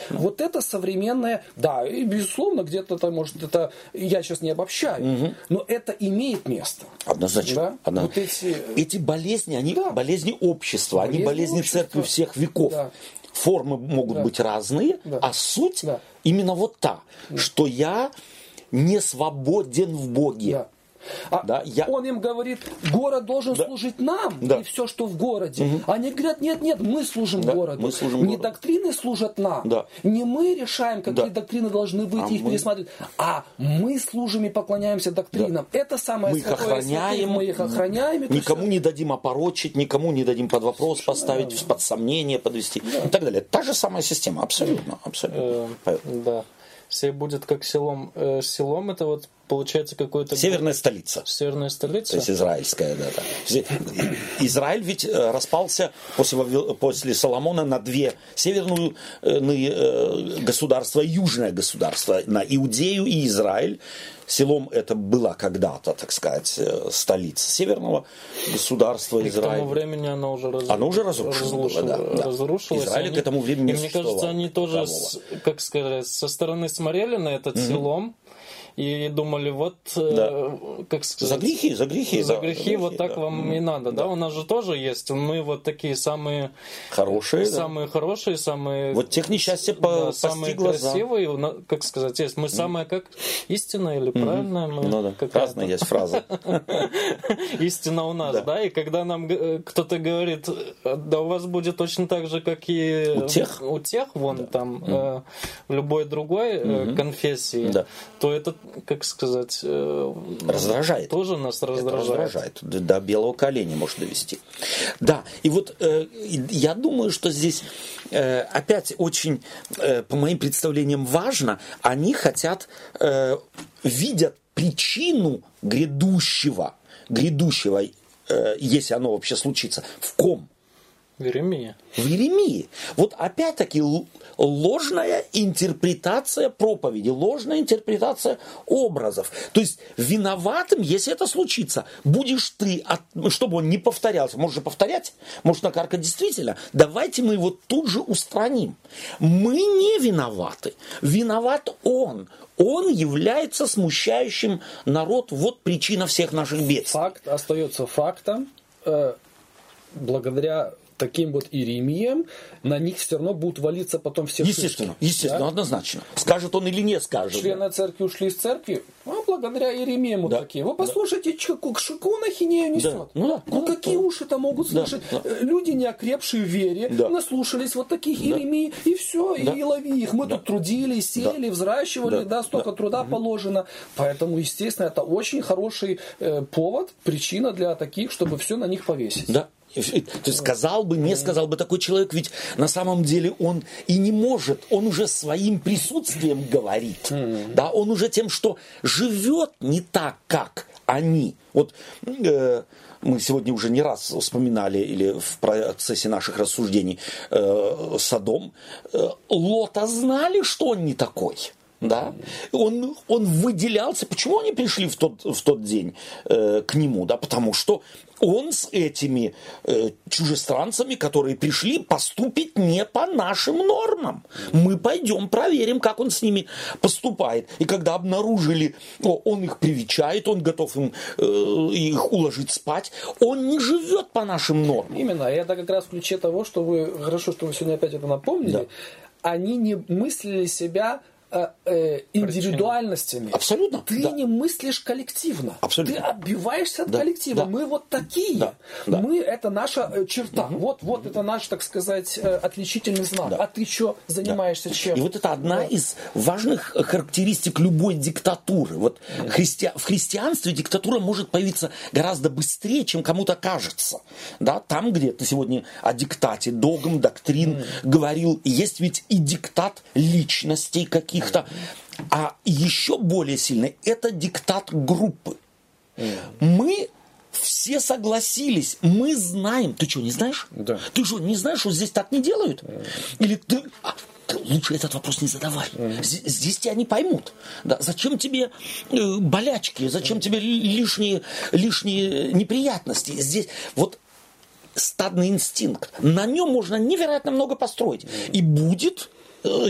Вот это современное, да, и безусловно, где-то это может, это, я сейчас не обобщаю, но это имеет место. Однозначно. Да? Одно- Вот эти- эти болезни, они Да. болезни общества, они Болезни болезни общества. церкви всех веков. Да. Формы могут Да. быть разные, Да. а суть Да. именно вот та, что я не свободен в Боге. Да. А Да, я- Он им говорит, город должен служить нам Да. и все, что в городе. Они говорят, нет, нет, мы служим Да, городу. мы служим не городу. доктрины служат нам. Да. Не мы решаем, какие Да. доктрины должны быть, А их мы- пересматривать. А мы служим и поклоняемся доктринам. Это самое Мы их святое охраняем, мы их охраняем. никому всё. не дадим опорочить, никому не дадим под вопрос поставить, под сомнение подвести и так далее. Та же самая система, абсолютно, абсолютно. Э, Да. Все будет как селом. Э, Селом это вот получается какой-то... Северная столица. Северная столица? То есть израильская, да, да. Израиль ведь э, распался после, после Соломона на две северные э, государства и южное государство, на Иудею и Израиль. Селом это была когда-то, так сказать, э, столица северного государства И к тому Израиля. времени она уже, раз... Оно уже разрушено было, да, да. разрушилось. Израиля И к этому времени и не мне кажется, они тоже, с- как сказать, со стороны смотрели на этот селом и думали, вот, э, Да. как сказать... За грехи, за грехи. За да, грехи вот так да. вам и надо, да? У нас же тоже есть. Мы вот такие самые, Хорошие, да. самые хорошие, самые... Вот тех несчастье по- да, самые за- красивые, как сказать, есть. Мы самая как истина или правильная? Мы Ну да, какая-то- разная есть фраза. Истина у нас, Да. да. И когда нам э, кто-то говорит, э, да у вас будет точно так же, как и У тех. у тех вон там в любой другой конфессии, Да. то это, как сказать, э, Раздражает. тоже нас Это раздражает. раздражает. До, белого коленя может довести. Да, и вот э, я думаю, что здесь э, опять очень, по моим представлениям, важно, они хотят, видят причину грядущего, грядущего, если оно вообще случится, в ком? Веремия. в Еремии. Вот опять-таки ложная интерпретация проповеди, ложная интерпретация образов. То есть виноватым, если это случится, будешь ты, ну, чтобы он не повторялся. Может же повторять, может накаркать действительно. Давайте мы его тут же устраним. Мы не виноваты. Виноват он. Он является смущающим народ. Вот причина всех наших бедствий. Факт остается фактом. Э, Благодаря таким вот иеремиям на них все равно будут валиться потом все Естественно, шишки. естественно, Да? однозначно. Скажет он или не скажет. Члены церкви ушли из церкви, а благодаря Иеремиям вот Да. такие. Вы послушайте, ку- ш- какую ахинею несет. Ну да, Ну ну да, какие да. уши-то могут Да, слышать? да. Э, Люди, не окрепшие в вере, Да. наслушались вот таких Иеремий, и все, Да. и лови их. Мы тут трудились, сели, взращивали, Да. да, столько труда положено. Поэтому, естественно, это очень хороший э, повод, причина для таких, чтобы все на них повесить. Да. То есть сказал бы, не сказал бы такой человек, ведь на самом деле он и не может, он уже своим присутствием говорит, да, он уже тем, что живет не так, как они. Вот э, мы сегодня уже не раз вспоминали или в процессе наших рассуждений э, Содом. Э, Лота знали, что он не такой. да, он, он выделялся. Почему они пришли в тот, в тот день э, к нему? Да, потому что он с этими э, чужестранцами, которые пришли, поступить не по нашим нормам. Мы пойдем проверим, как он с ними поступает. И когда обнаружили, о, он их привечает, он готов им э, их уложить спать, он не живет по нашим нормам. Именно. Это как раз в ключе того, что вы, хорошо, что вы сегодня опять это напомнили, да. они не мыслили себя индивидуальностями. Абсолютно. Ты да. не мыслишь коллективно. Абсолютно. Ты отбиваешься от да. коллектива. Да. Мы вот такие. Да. Да. Мы это наша э, черта. Угу. Вот, вот это наш, так сказать, отличительный знак. Да. А ты что занимаешься да. чем? И вот это одна да. из важных характеристик любой диктатуры. Вот да. христи... в христианстве диктатура может появиться гораздо быстрее, чем кому-то кажется. Да? Там, где ты сегодня о диктате, догм, доктрин mm. говорил, есть ведь и диктат личностей каких каких-то. А еще более сильный – это диктат группы. Мы все согласились, мы знаем. Ты что, не знаешь? Да. Ты что, не знаешь, что здесь так не делают? Или ты... А, лучше этот вопрос не задавай. Здесь тебя не поймут. Да, зачем тебе э, болячки, зачем тебе лишние, лишние неприятности? Здесь вот стадный инстинкт. На нем можно невероятно много построить. И будет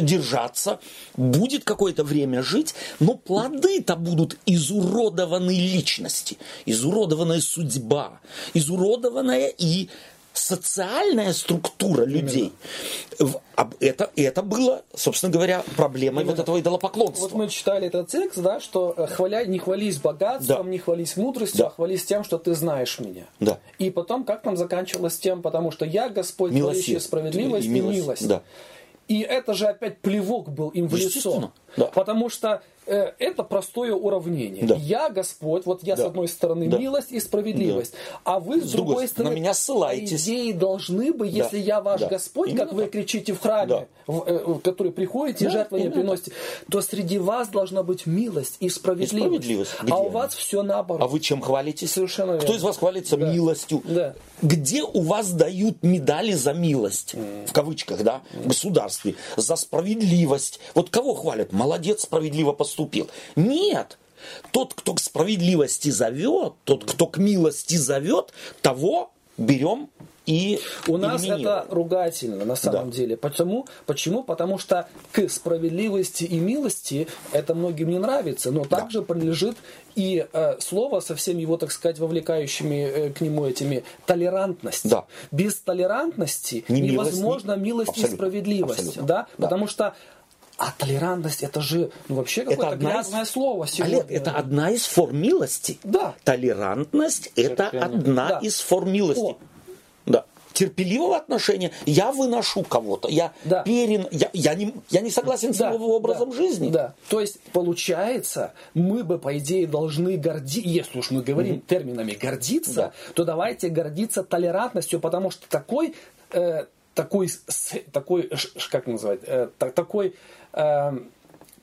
держаться, будет какое-то время жить, но плоды-то будут изуродованы личности, изуродованная судьба, изуродованная и социальная структура людей. Это, это было, собственно говоря, проблемой Именно. вот этого идолопоклонства. Вот мы читали этот текст, да, что э, хваля, не хвались богатством, да. не хвались мудростью, да. а хвались тем, что ты знаешь меня. Да. И потом, как там заканчивалось тем, потому что я Господь, творящий справедливость и милость. И милость. Да. И это же опять плевок был им в лицо. Да. Потому что э, это простое уравнение. Да. Я Господь, вот я да. с одной стороны да. милость и справедливость, да. а вы с, с другой стороны на меня ссылаетесь. По идее должны бы, если да. я ваш да. Господь, Именно как так. вы кричите в храме, да. в, э, в который приходите да. и жертвы не приносите, так. то среди вас должна быть милость и справедливость. И справедливость. А у вас все наоборот. А вы чем хвалитесь? Совершенно верно. Кто из вас хвалится да. милостью? Да. Где у вас дают медали за милость? В кавычках, да? В государстве. За справедливость. Вот кого хвалят? Молодец, справедливо поступил. Нет. Тот, кто к справедливости зовет, тот, кто к милости зовет, того берем и у нас это ругательно на самом да. деле. Почему? Почему? Потому что к справедливости и милости это многим не нравится, но также да. принадлежит и э, слово со всеми его, так сказать, вовлекающими э, к нему этими толерантность. Да. Без толерантности не невозможно милость, милость абсолютно, и справедливость, абсолютно. да? да? Потому что а толерантность это же ну, вообще какое-то грязное из... слово сегодня. Олег, это одна из форм милости. Да. Толерантность это одна да. из форм милости. О. Да. Терпеливого отношения я выношу кого-то, я да. перен, я, я, не, я не согласен с да, его образом да, жизни. Да. То есть получается, мы бы по идее должны гордиться, если уж мы говорим mm-hmm. терминами гордиться, да. то давайте гордиться толерантностью, потому что такой э, такой, такой, как называть, э, такой Um,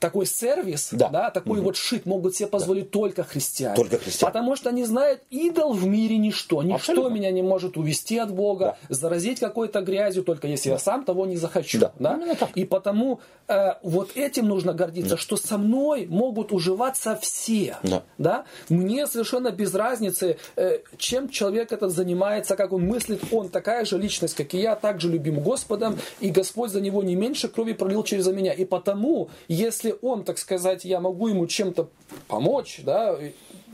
такой сервис, да, да такой угу. вот шит могут себе позволить да. только христиане. Только христиане. Потому что они знают, идол в мире ничто. Ничто Абсолютно. меня не может увести от Бога, да. заразить какой-то грязью, только если да. я сам того не захочу. Да. Да? И потому э, вот этим нужно гордиться, да. что со мной могут уживаться все. Да. Да? Мне совершенно без разницы, э, чем человек этот занимается, как он мыслит, он такая же личность, как и я, также любим Господом, и Господь за него не меньше крови пролил через меня. И потому, если он, так сказать, я могу ему чем-то помочь, да,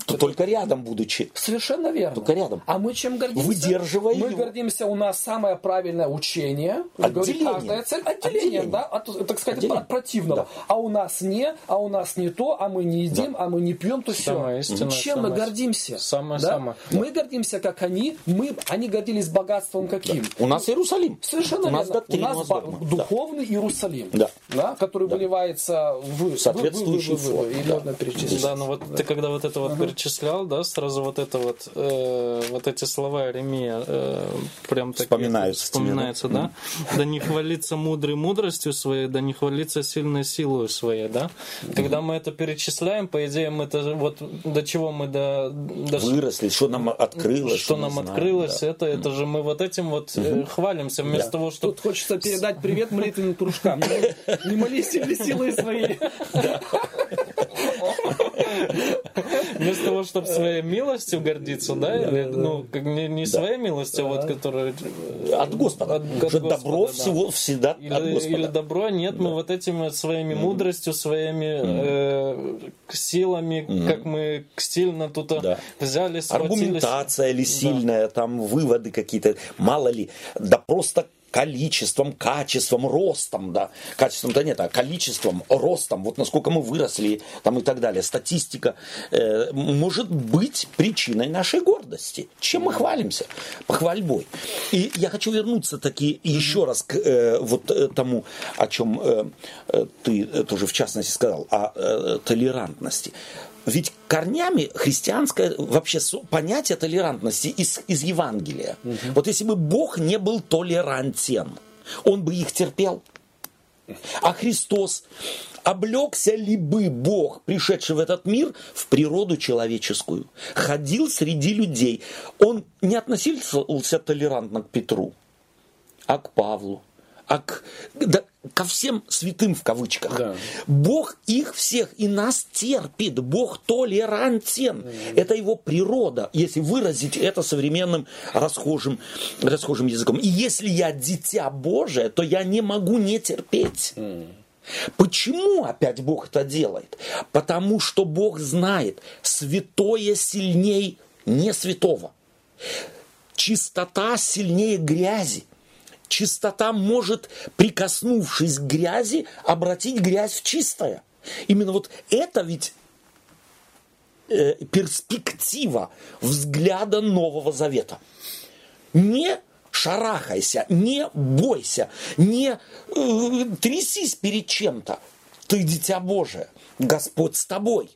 то только рядом будучи. Совершенно верно. Только рядом. А мы чем гордимся? Выдерживая Мы его. гордимся, у нас самое правильное учение. Отделение. Каждая цель. Отделение, Отделение. да, от, так сказать, Отделение. от противного. Да. А у нас не, а у нас не то, а мы не едим, да. а мы не пьем, то самое все. Истина, чем самое, мы гордимся? Самое, да? самое. Мы гордимся, как они, мы, они гордились богатством каким? Да. У нас Иерусалим. Совершенно у нас верно. Доктрина, у нас б... духовный да. Иерусалим, да. Да, который да. выливается в соответствующий в, в, в, в, в, да. Да, но вот ты когда вот это вот перечислял, да, сразу вот это вот, э, вот эти слова Иеремия э, прям так Вспоминаются вспоминается, да? Да не хвалится мудрый мудростью своей, да не хвалится сильной силой своей, да? Когда мы это перечисляем, по идее, мы это вот до чего мы до... до Выросли, что нам открылось. что не нам знаю, открылось, да. это, это же мы вот этим вот э, хвалимся, вместо Да. того, чтобы Тут хочется передать привет молитвенным кружкам. Не молись себе силой своей. Вместо того, чтобы своей милостью гордиться, да, или, ну, не, не своей милостью, а вот, которая... От Господа. От- от Господа, добро да. всего всегда от Или, Господа. или добро, нет, мы вот этими своими мудростью, своими э, силами, как мы стильно тут а, Да. взяли, схватились. Аргументация ли сильная, там выводы какие-то, мало ли, да просто количеством, качеством, ростом, да, качеством-то нет, а количеством, ростом, вот насколько мы выросли, там и так далее, статистика э, может быть причиной нашей гордости. Чем мы хвалимся? Похвальбой. И я хочу вернуться таки еще раз к э, вот э, тому, о чем э, э, ты тоже в частности сказал, о э, толерантности. Ведь корнями христианское вообще понятие толерантности из, из Евангелия. Вот если бы Бог не был толерантен, Он бы их терпел. А Христос облегся ли бы Бог, пришедший в этот мир, в природу человеческую, ходил среди людей. Он не относился толерантно к Петру, а к Павлу, а к, да, ко всем святым в кавычках. Да. Бог их всех и нас терпит. Бог толерантен. Это его природа, если выразить это современным расхожим, расхожим языком. И если я дитя Божие, то я не могу не терпеть. Почему опять Бог это делает? Потому что Бог знает, святое сильней не святого. Чистота сильнее грязи. Чистота может, прикоснувшись к грязи, обратить грязь в чистое. Именно вот это ведь э, перспектива взгляда Нового Завета. Не шарахайся, не бойся, не э, трясись перед чем-то. Ты дитя Божие, Господь с тобой.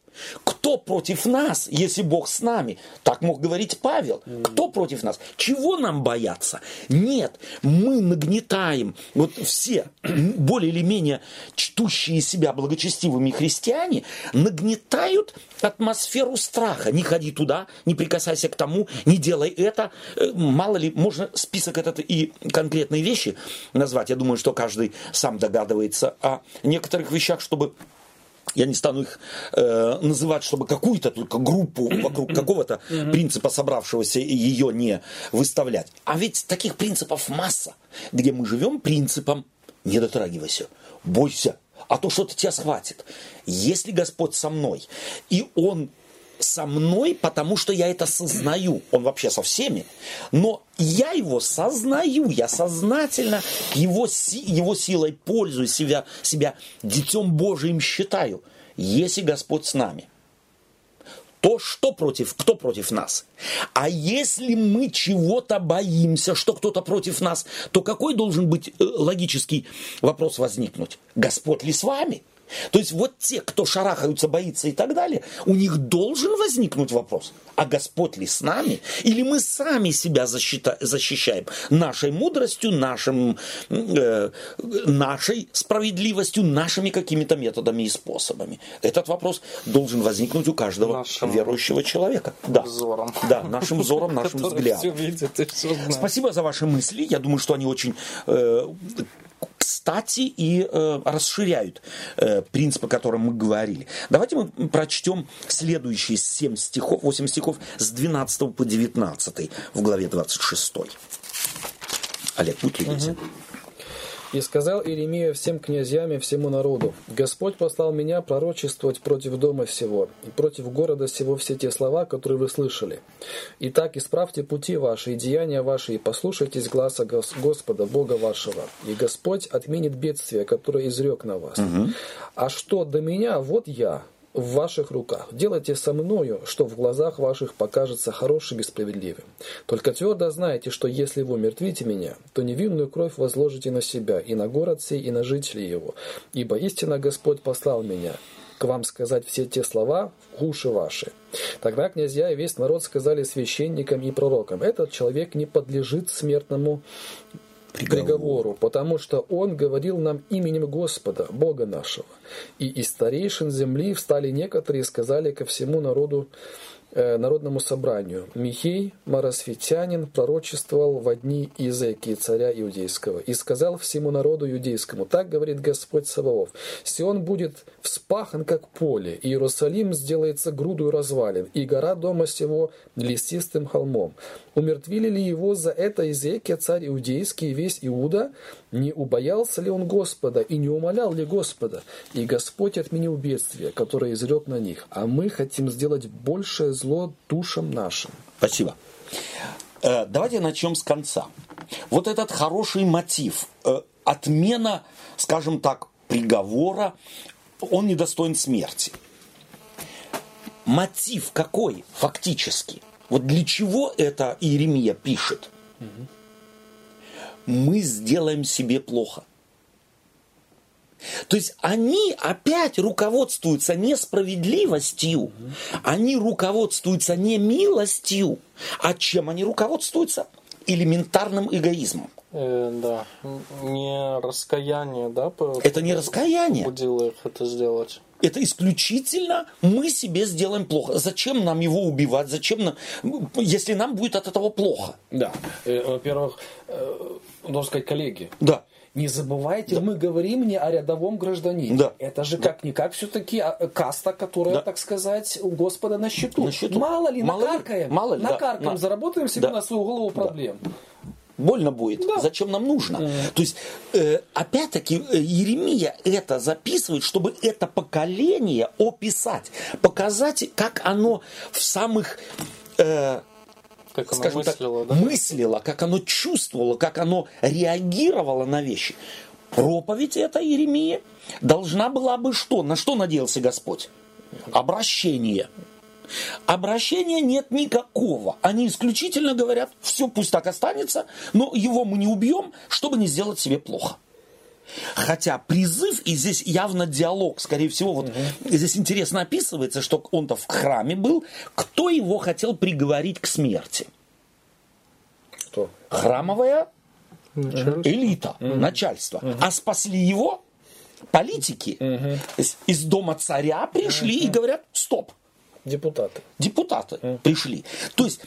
Кто против нас, если Бог с нами? Так мог говорить Павел. Кто против нас? Чего нам бояться? Нет, мы нагнетаем, вот все более или менее чтущие себя благочестивыми христиане, нагнетают атмосферу страха. Не ходи туда, не прикасайся к тому, не делай это. Э, Мало ли, можно список этот и конкретные вещи назвать. Я думаю, что каждый сам догадывается о некоторых вещах, чтобы я не стану их э, называть, чтобы какую-то только группу вокруг какого-то принципа собравшегося ее не выставлять. А ведь таких принципов масса, где мы живем принципом не дотрагивайся, бойся, а то что-то тебя схватит. Если Господь со мной, и Он со мной, потому что я это сознаю. Он вообще со всеми. Но я его сознаю, я сознательно его, его силой пользуюсь, себя, себя детем Божиим считаю. Если Господь с нами, то что против, кто против нас? А если мы чего-то боимся, что кто-то против нас, то какой должен быть э, логический вопрос возникнуть? Господь ли с вами? То есть вот те, кто шарахаются, боится и так далее, у них должен возникнуть вопрос, а Господь ли с нами? Или мы сами себя защита- защищаем нашей мудростью, нашим, э, нашей справедливостью, нашими какими-то методами и способами? Этот вопрос должен возникнуть у каждого Нашим верующего человека. Да. взором. Да, нашим взором, нашим взглядом. Спасибо за ваши мысли. Я думаю, что они очень э, кстати и э, расширяют э, принципы, о котором мы говорили. Давайте мы прочтем следующие 7 стихов, 8 стихов с 12 по 19 в главе 26. Олег, будь любезен. И сказал Иеремия всем князьям и всему народу, «Господь послал меня пророчествовать против дома всего, и против города всего все те слова, которые вы слышали. Итак, исправьте пути ваши и деяния ваши, и послушайтесь гласа Гос- Господа, Бога вашего, и Господь отменит бедствие, которое изрек на вас. А что до меня, вот я, в ваших руках. Делайте со мною, что в глазах ваших покажется хорошим и справедливым. Только твердо знайте, что если вы умертвите меня, то невинную кровь возложите на себя, и на город сей, и на жителей его. Ибо истинно Господь послал меня к вам сказать все те слова в уши ваши. Тогда князья и весь народ сказали священникам и пророкам, этот человек не подлежит смертному приговору. приговору, потому что он говорил нам именем Господа, Бога нашего. И из старейшин земли встали некоторые и сказали ко всему народу, Э, народному собранию. Михей, Марасфитянин, пророчествовал в дни Изеки, царя иудейского, и сказал всему народу иудейскому, так говорит Господь Саваоф, Сион будет вспахан, как поле, и Иерусалим сделается грудой развалин, и гора дома сего лесистым холмом. Умертвили ли его за это Изекия, царь иудейский, и весь Иуда? Не убоялся ли он Господа и не умолял ли Господа? И Господь отменил бедствие, которое изрек на них. А мы хотим сделать большее зло душам нашим. Спасибо. Э, давайте начнем с конца. Вот этот хороший мотив, э, отмена, скажем так, приговора, он недостоин смерти. Мотив какой фактически – вот для чего это Иеремия пишет? Мы сделаем себе плохо. То есть они опять руководствуются несправедливостью, они руководствуются не милостью, а чем они руководствуются? Элементарным эгоизмом. Э, да, не раскаяние, да? Это не раскаяние. Побудило их это сделать это исключительно мы себе сделаем плохо. Зачем нам его убивать? Зачем нам, если нам будет от этого плохо? Да. Э, во-первых, э, должен сказать коллеги. Да. Не забывайте, да. мы говорим не о рядовом гражданине. Да. Это же как-никак все-таки а, каста, которая, да. так сказать, у Господа на счету. На счету. Мало ли, Мало накаркаем. Ли, мало ли, накаркаем, да. заработаем себе да. на свою голову проблем. Да больно будет. Да. Зачем нам нужно? Mm. То есть, э, опять-таки, э, Еремия это записывает, чтобы это поколение описать, показать, как оно в самых... Э, как оно скажем мыслило, так, да? мыслило, как оно чувствовало, как оно реагировало на вещи. Проповедь эта Еремия должна была бы что? На что надеялся Господь? Обращение. Обращения нет никакого. Они исключительно говорят, все пусть так останется, но его мы не убьем, чтобы не сделать себе плохо. Хотя призыв, и здесь явно диалог, скорее всего, вот угу. здесь интересно описывается, что он-то в храме был, кто его хотел приговорить к смерти? Кто? Храмовая начальство. элита, угу. начальство. Угу. А спасли его политики. Угу. Из дома царя пришли угу. и говорят, стоп, Депутаты. Депутаты mm. пришли. То есть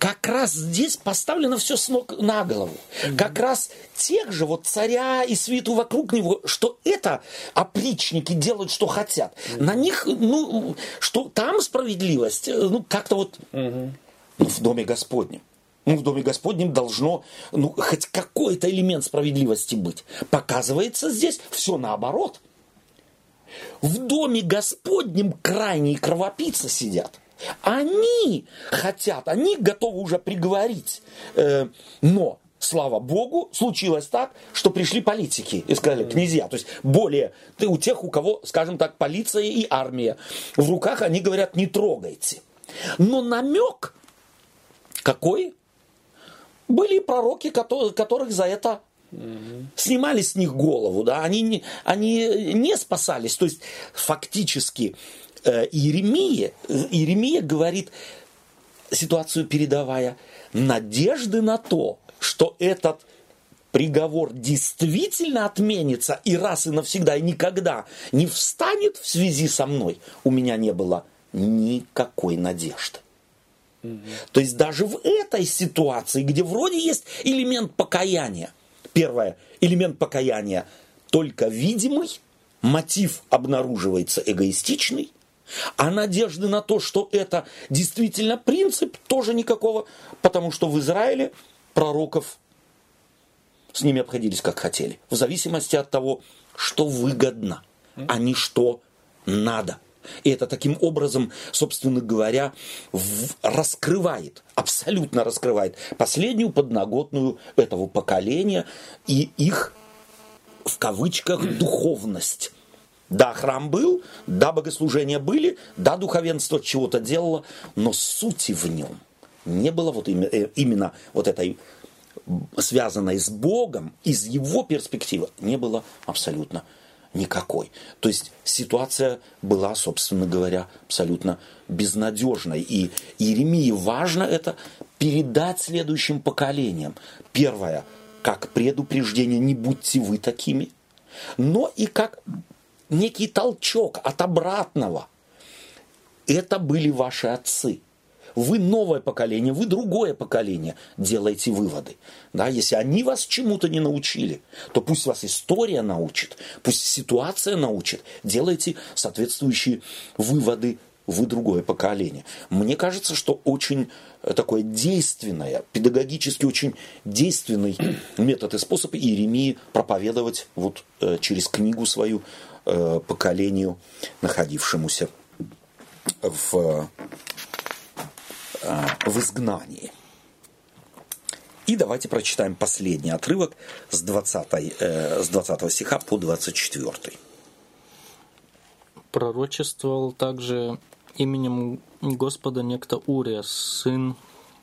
как раз здесь поставлено все с ног на голову. Mm-hmm. Как раз тех же вот царя и свиту вокруг него, что это опричники делают, что хотят. Mm-hmm. На них, ну, что там справедливость, э, ну, как-то вот mm-hmm. ну, в Доме Господнем. Ну, в Доме Господнем должно, ну, хоть какой-то элемент справедливости быть. Показывается здесь все наоборот. В доме Господнем крайние кровопийцы сидят. Они хотят, они готовы уже приговорить. Э, но слава богу, случилось так, что пришли политики и сказали, князья, то есть более, ты у тех, у кого, скажем так, полиция и армия в руках, они говорят, не трогайте. Но намек какой? Были пророки, которых за это Снимали с них голову, да, они не, они не спасались. То есть фактически э, Иеремия, Иеремия говорит, ситуацию передавая, надежды на то, что этот приговор действительно отменится и раз и навсегда и никогда не встанет в связи со мной, у меня не было никакой надежды. Угу. То есть даже в этой ситуации, где вроде есть элемент покаяния, Первое, элемент покаяния. Только видимый, мотив обнаруживается эгоистичный, а надежды на то, что это действительно принцип, тоже никакого, потому что в Израиле пророков с ними обходились как хотели, в зависимости от того, что выгодно, а не что надо – и это таким образом, собственно говоря, раскрывает, абсолютно раскрывает последнюю подноготную этого поколения и их, в кавычках, духовность. Да, храм был, да, богослужения были, да, духовенство чего-то делало, но сути в нем не было вот э, именно вот этой связанной с Богом, из его перспективы, не было абсолютно никакой. То есть ситуация была, собственно говоря, абсолютно безнадежной. И Иеремии важно это передать следующим поколениям. Первое, как предупреждение, не будьте вы такими, но и как некий толчок от обратного. Это были ваши отцы – вы новое поколение, вы другое поколение, делайте выводы. Да, если они вас чему-то не научили, то пусть вас история научит, пусть ситуация научит, делайте соответствующие выводы вы другое поколение. Мне кажется, что очень э, такое действенное, педагогически очень действенный метод и способ Иеремии проповедовать вот э, через книгу свою э, поколению, находившемуся в в изгнании. И давайте прочитаем последний отрывок с 20, э, с 20 стиха по 24. Пророчествовал также именем Господа некто Урия, сын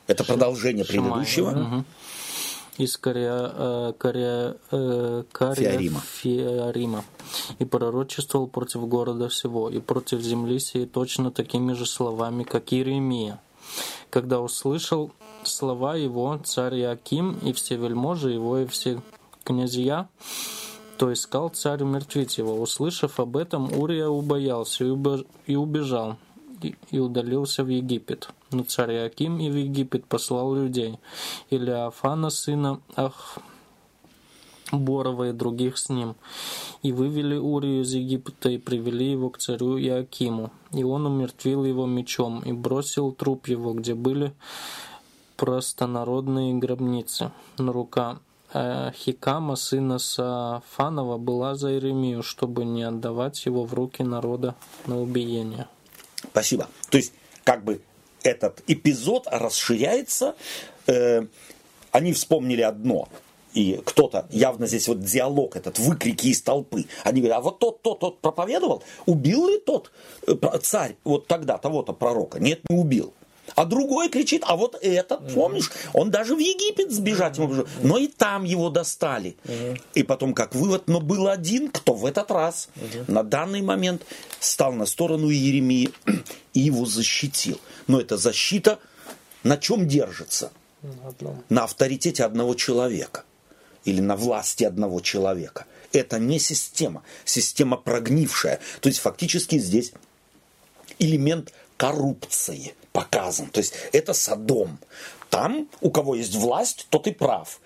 Это продолжение Шимая, предыдущего. Угу. Из Кария, э, Кария, э, Кария Фиарима. Фиарима. И пророчествовал против города всего, и против земли сей точно такими же словами, как Иеремия когда услышал слова его царь Яким и все вельможи его и все князья, то искал царь умертвить его. Услышав об этом, Урия убоялся и убежал, и удалился в Египет. Но царь Яким и в Египет послал людей. Или Афана, сына Ах, Борова и других с ним, и вывели Урию из Египта и привели его к царю Иакиму. И он умертвил его мечом и бросил труп его, где были простонародные гробницы. Но рука Хикама, сына Сафанова, была за Иеремию, чтобы не отдавать его в руки народа на убиение. Спасибо. То есть, как бы этот эпизод расширяется. Э, они вспомнили одно – и кто-то, явно здесь вот диалог этот, выкрики из толпы, они говорят, а вот тот, тот, тот проповедовал, убил ли тот э, царь вот тогда того-то пророка? Нет, не убил. А другой кричит, а вот этот, mm-hmm. помнишь, он даже в Египет сбежать ему mm-hmm. но и там его достали. Mm-hmm. И потом, как вывод, но был один, кто в этот раз mm-hmm. на данный момент стал на сторону Иеремии и его защитил. Но эта защита на чем держится? Mm-hmm. На авторитете одного человека или на власти одного человека. Это не система, система прогнившая. То есть фактически здесь элемент коррупции показан. То есть это Содом. Там, у кого есть власть, тот и прав.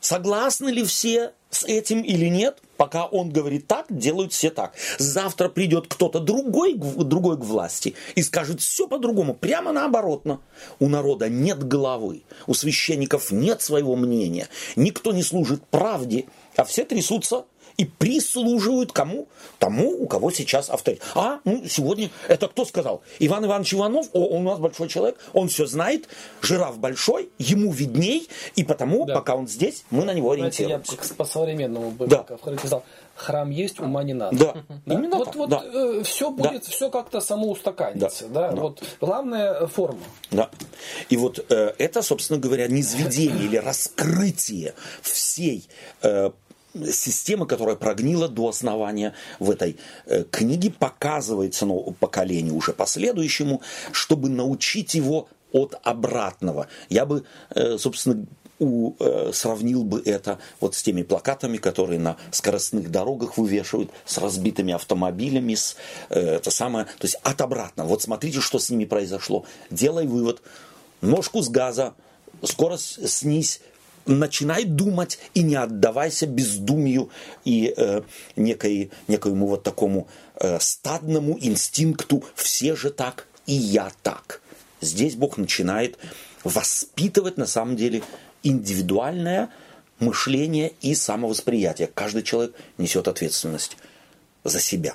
Согласны ли все с этим или нет? Пока он говорит так, делают все так. Завтра придет кто-то другой, другой к власти и скажет все по-другому, прямо наоборотно. У народа нет головы, у священников нет своего мнения, никто не служит правде, а все трясутся и прислуживают кому? Тому, у кого сейчас авторитет. А, ну, сегодня, это кто сказал? Иван Иванович Иванов, о, он у нас большой человек, он все знает, жираф большой, ему видней, и потому, да. пока он здесь, мы на него ориентируемся. Я по-современному бы да. сказал, храм есть, ума не надо. Да, да? именно вот, так. Вот да. э, все будет, да. все как-то само устаканится. Да. Да? Да. Вот главная форма. Да. И вот э, это, собственно говоря, низведение или раскрытие всей э, система, которая прогнила до основания в этой э, книге, показывается новому поколению уже последующему, чтобы научить его от обратного. Я бы, э, собственно, у, э, сравнил бы это вот с теми плакатами, которые на скоростных дорогах вывешивают, с разбитыми автомобилями, с, это самое, то есть от обратного. Вот смотрите, что с ними произошло. Делай вывод. Ножку с газа, скорость снизь, начинай думать и не отдавайся бездумию и э, некой, некоему вот такому э, стадному инстинкту «все же так, и я так». Здесь Бог начинает воспитывать на самом деле индивидуальное мышление и самовосприятие. Каждый человек несет ответственность за себя.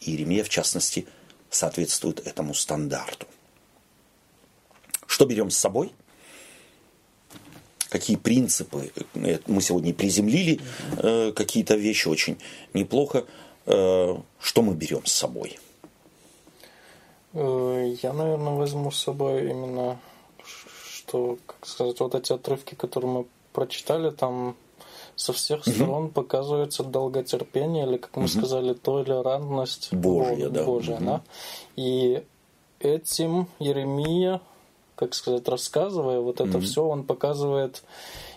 Иеремия, в частности, соответствует этому стандарту. Что берем с собой? Какие принципы. Э, мы сегодня приземлили э, какие-то вещи очень неплохо. Э, что мы берем с собой? Я, наверное, возьму с собой именно, что, как сказать, вот эти отрывки, которые мы прочитали, там со всех сторон показывается долготерпение, или, как мы сказали, толерантность Божья, Бога- да. Божья, да. И этим Еремия, как сказать, рассказывая вот это все, он показывает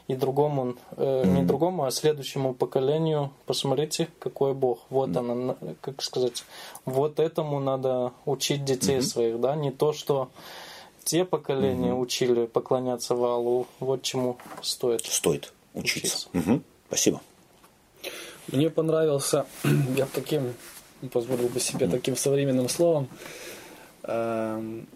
и другому, э, не другому, а следующему поколению, посмотрите, какой Бог. Вот она, на- как сказать, вот этому надо учить детей своих, да, не то, что те поколения учили поклоняться Валу, вот чему стоит. Стоит учиться. Учиться. Мгм. Спасибо. Мне понравился, я таким, позволил бы себе таким современным словом, эм,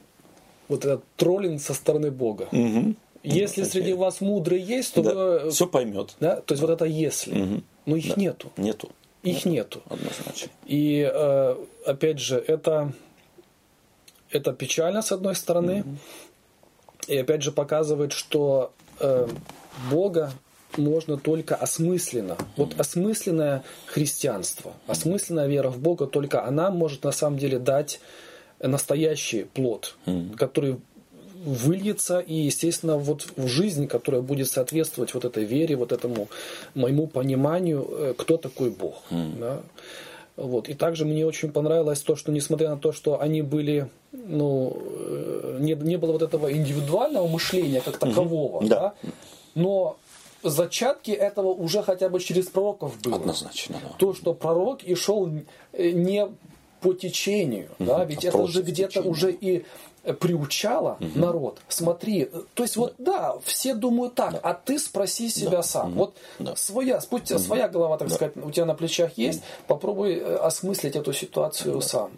вот этот троллинг со стороны Бога. Мгм. Если среди вас мудрые есть, то вы, Все поймет. да, то есть вот это если, но их нету, Нету. их нету. Однозначно. И э, опять же, это, это печально с одной стороны, и опять же показывает, что э, Бога можно только осмысленно. Вот осмысленное христианство, осмысленная вера в Бога, только она может на самом деле дать настоящий плод, который выльется и, естественно, вот в жизнь, которая будет соответствовать вот этой вере, вот этому моему пониманию, э, кто такой Бог. да. Вот. И также мне очень понравилось то, что несмотря на то, что они были, ну, э, не, не было вот этого индивидуального мышления как такового, Да. да, но зачатки этого уже хотя бы через пророков было. Однозначно, да. То, что пророк и шел э, не по течению, да, ведь а это против же где-то уже и приучало народ. Смотри, то есть вот да, все думают так, а ты спроси себя сам. Вот Да. своя, пусть у тебя своя голова, так сказать, у тебя на плечах есть, попробуй э, осмыслить эту ситуацию сам.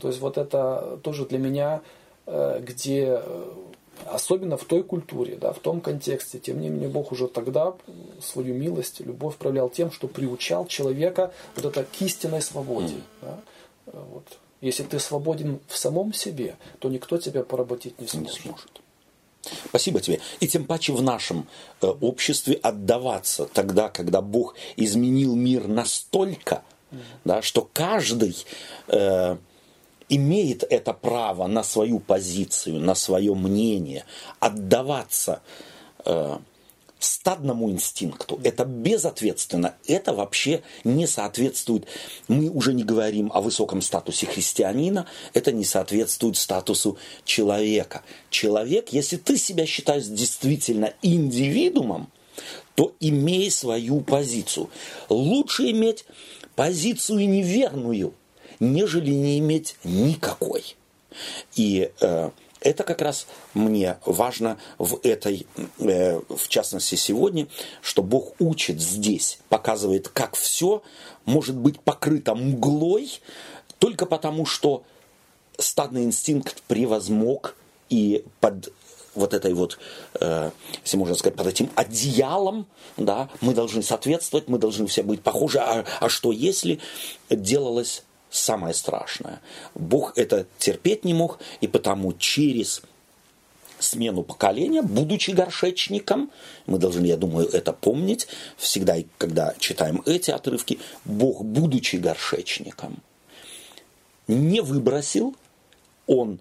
То есть вот это тоже для меня, э, где э, особенно в той культуре, да, в том контексте, тем не менее Бог уже тогда свою милость, любовь проявлял тем, что приучал человека вот это к истинной свободе. да. Э, Вот. Если ты свободен в самом себе, то никто тебя поработить не сможет. Спасибо тебе. И тем паче в нашем э, обществе отдаваться тогда, когда Бог изменил мир настолько, да, что каждый э, имеет это право на свою позицию, на свое мнение, отдаваться э, стадному инстинкту. Это безответственно. Это вообще не соответствует, мы уже не говорим о высоком статусе христианина, это не соответствует статусу человека. Человек, если ты себя считаешь действительно индивидуумом, то имей свою позицию. Лучше иметь позицию неверную, нежели не иметь никакой. И э, это как раз мне важно в этой, э, в частности сегодня, что Бог учит здесь, показывает, как все может быть покрыто мглой только потому, что стадный инстинкт превозмог и под вот этой вот, э, если можно сказать, под этим одеялом, да, мы должны соответствовать, мы должны все быть похожи, а, а что если делалось самое страшное? Бог это терпеть не мог, и потому через смену поколения, будучи горшечником, мы должны, я думаю, это помнить, всегда, когда читаем эти отрывки, Бог, будучи горшечником, не выбросил, Он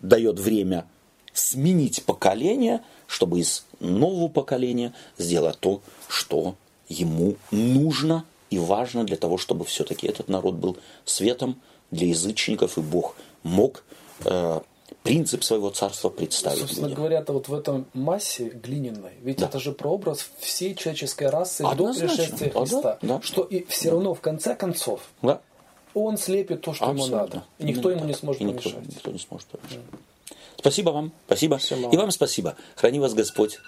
дает время сменить поколение, чтобы из нового поколения сделать то, что ему нужно и важно для того, чтобы все-таки этот народ был светом для язычников, и Бог мог э, принцип своего царства представить Собственно людям. говоря, это вот в этом массе глиняной, ведь это же прообраз всей человеческой расы до Однозначно. пришествия Да, да, Христа, да. что и все равно в конце концов Да? он слепит то, что ему Абсолютно. надо. И никто ему не так. сможет И никто, помешать. никто не сможет помешать. Спасибо вам. Спасибо. Спасибо И вам спасибо. Храни вас Господь.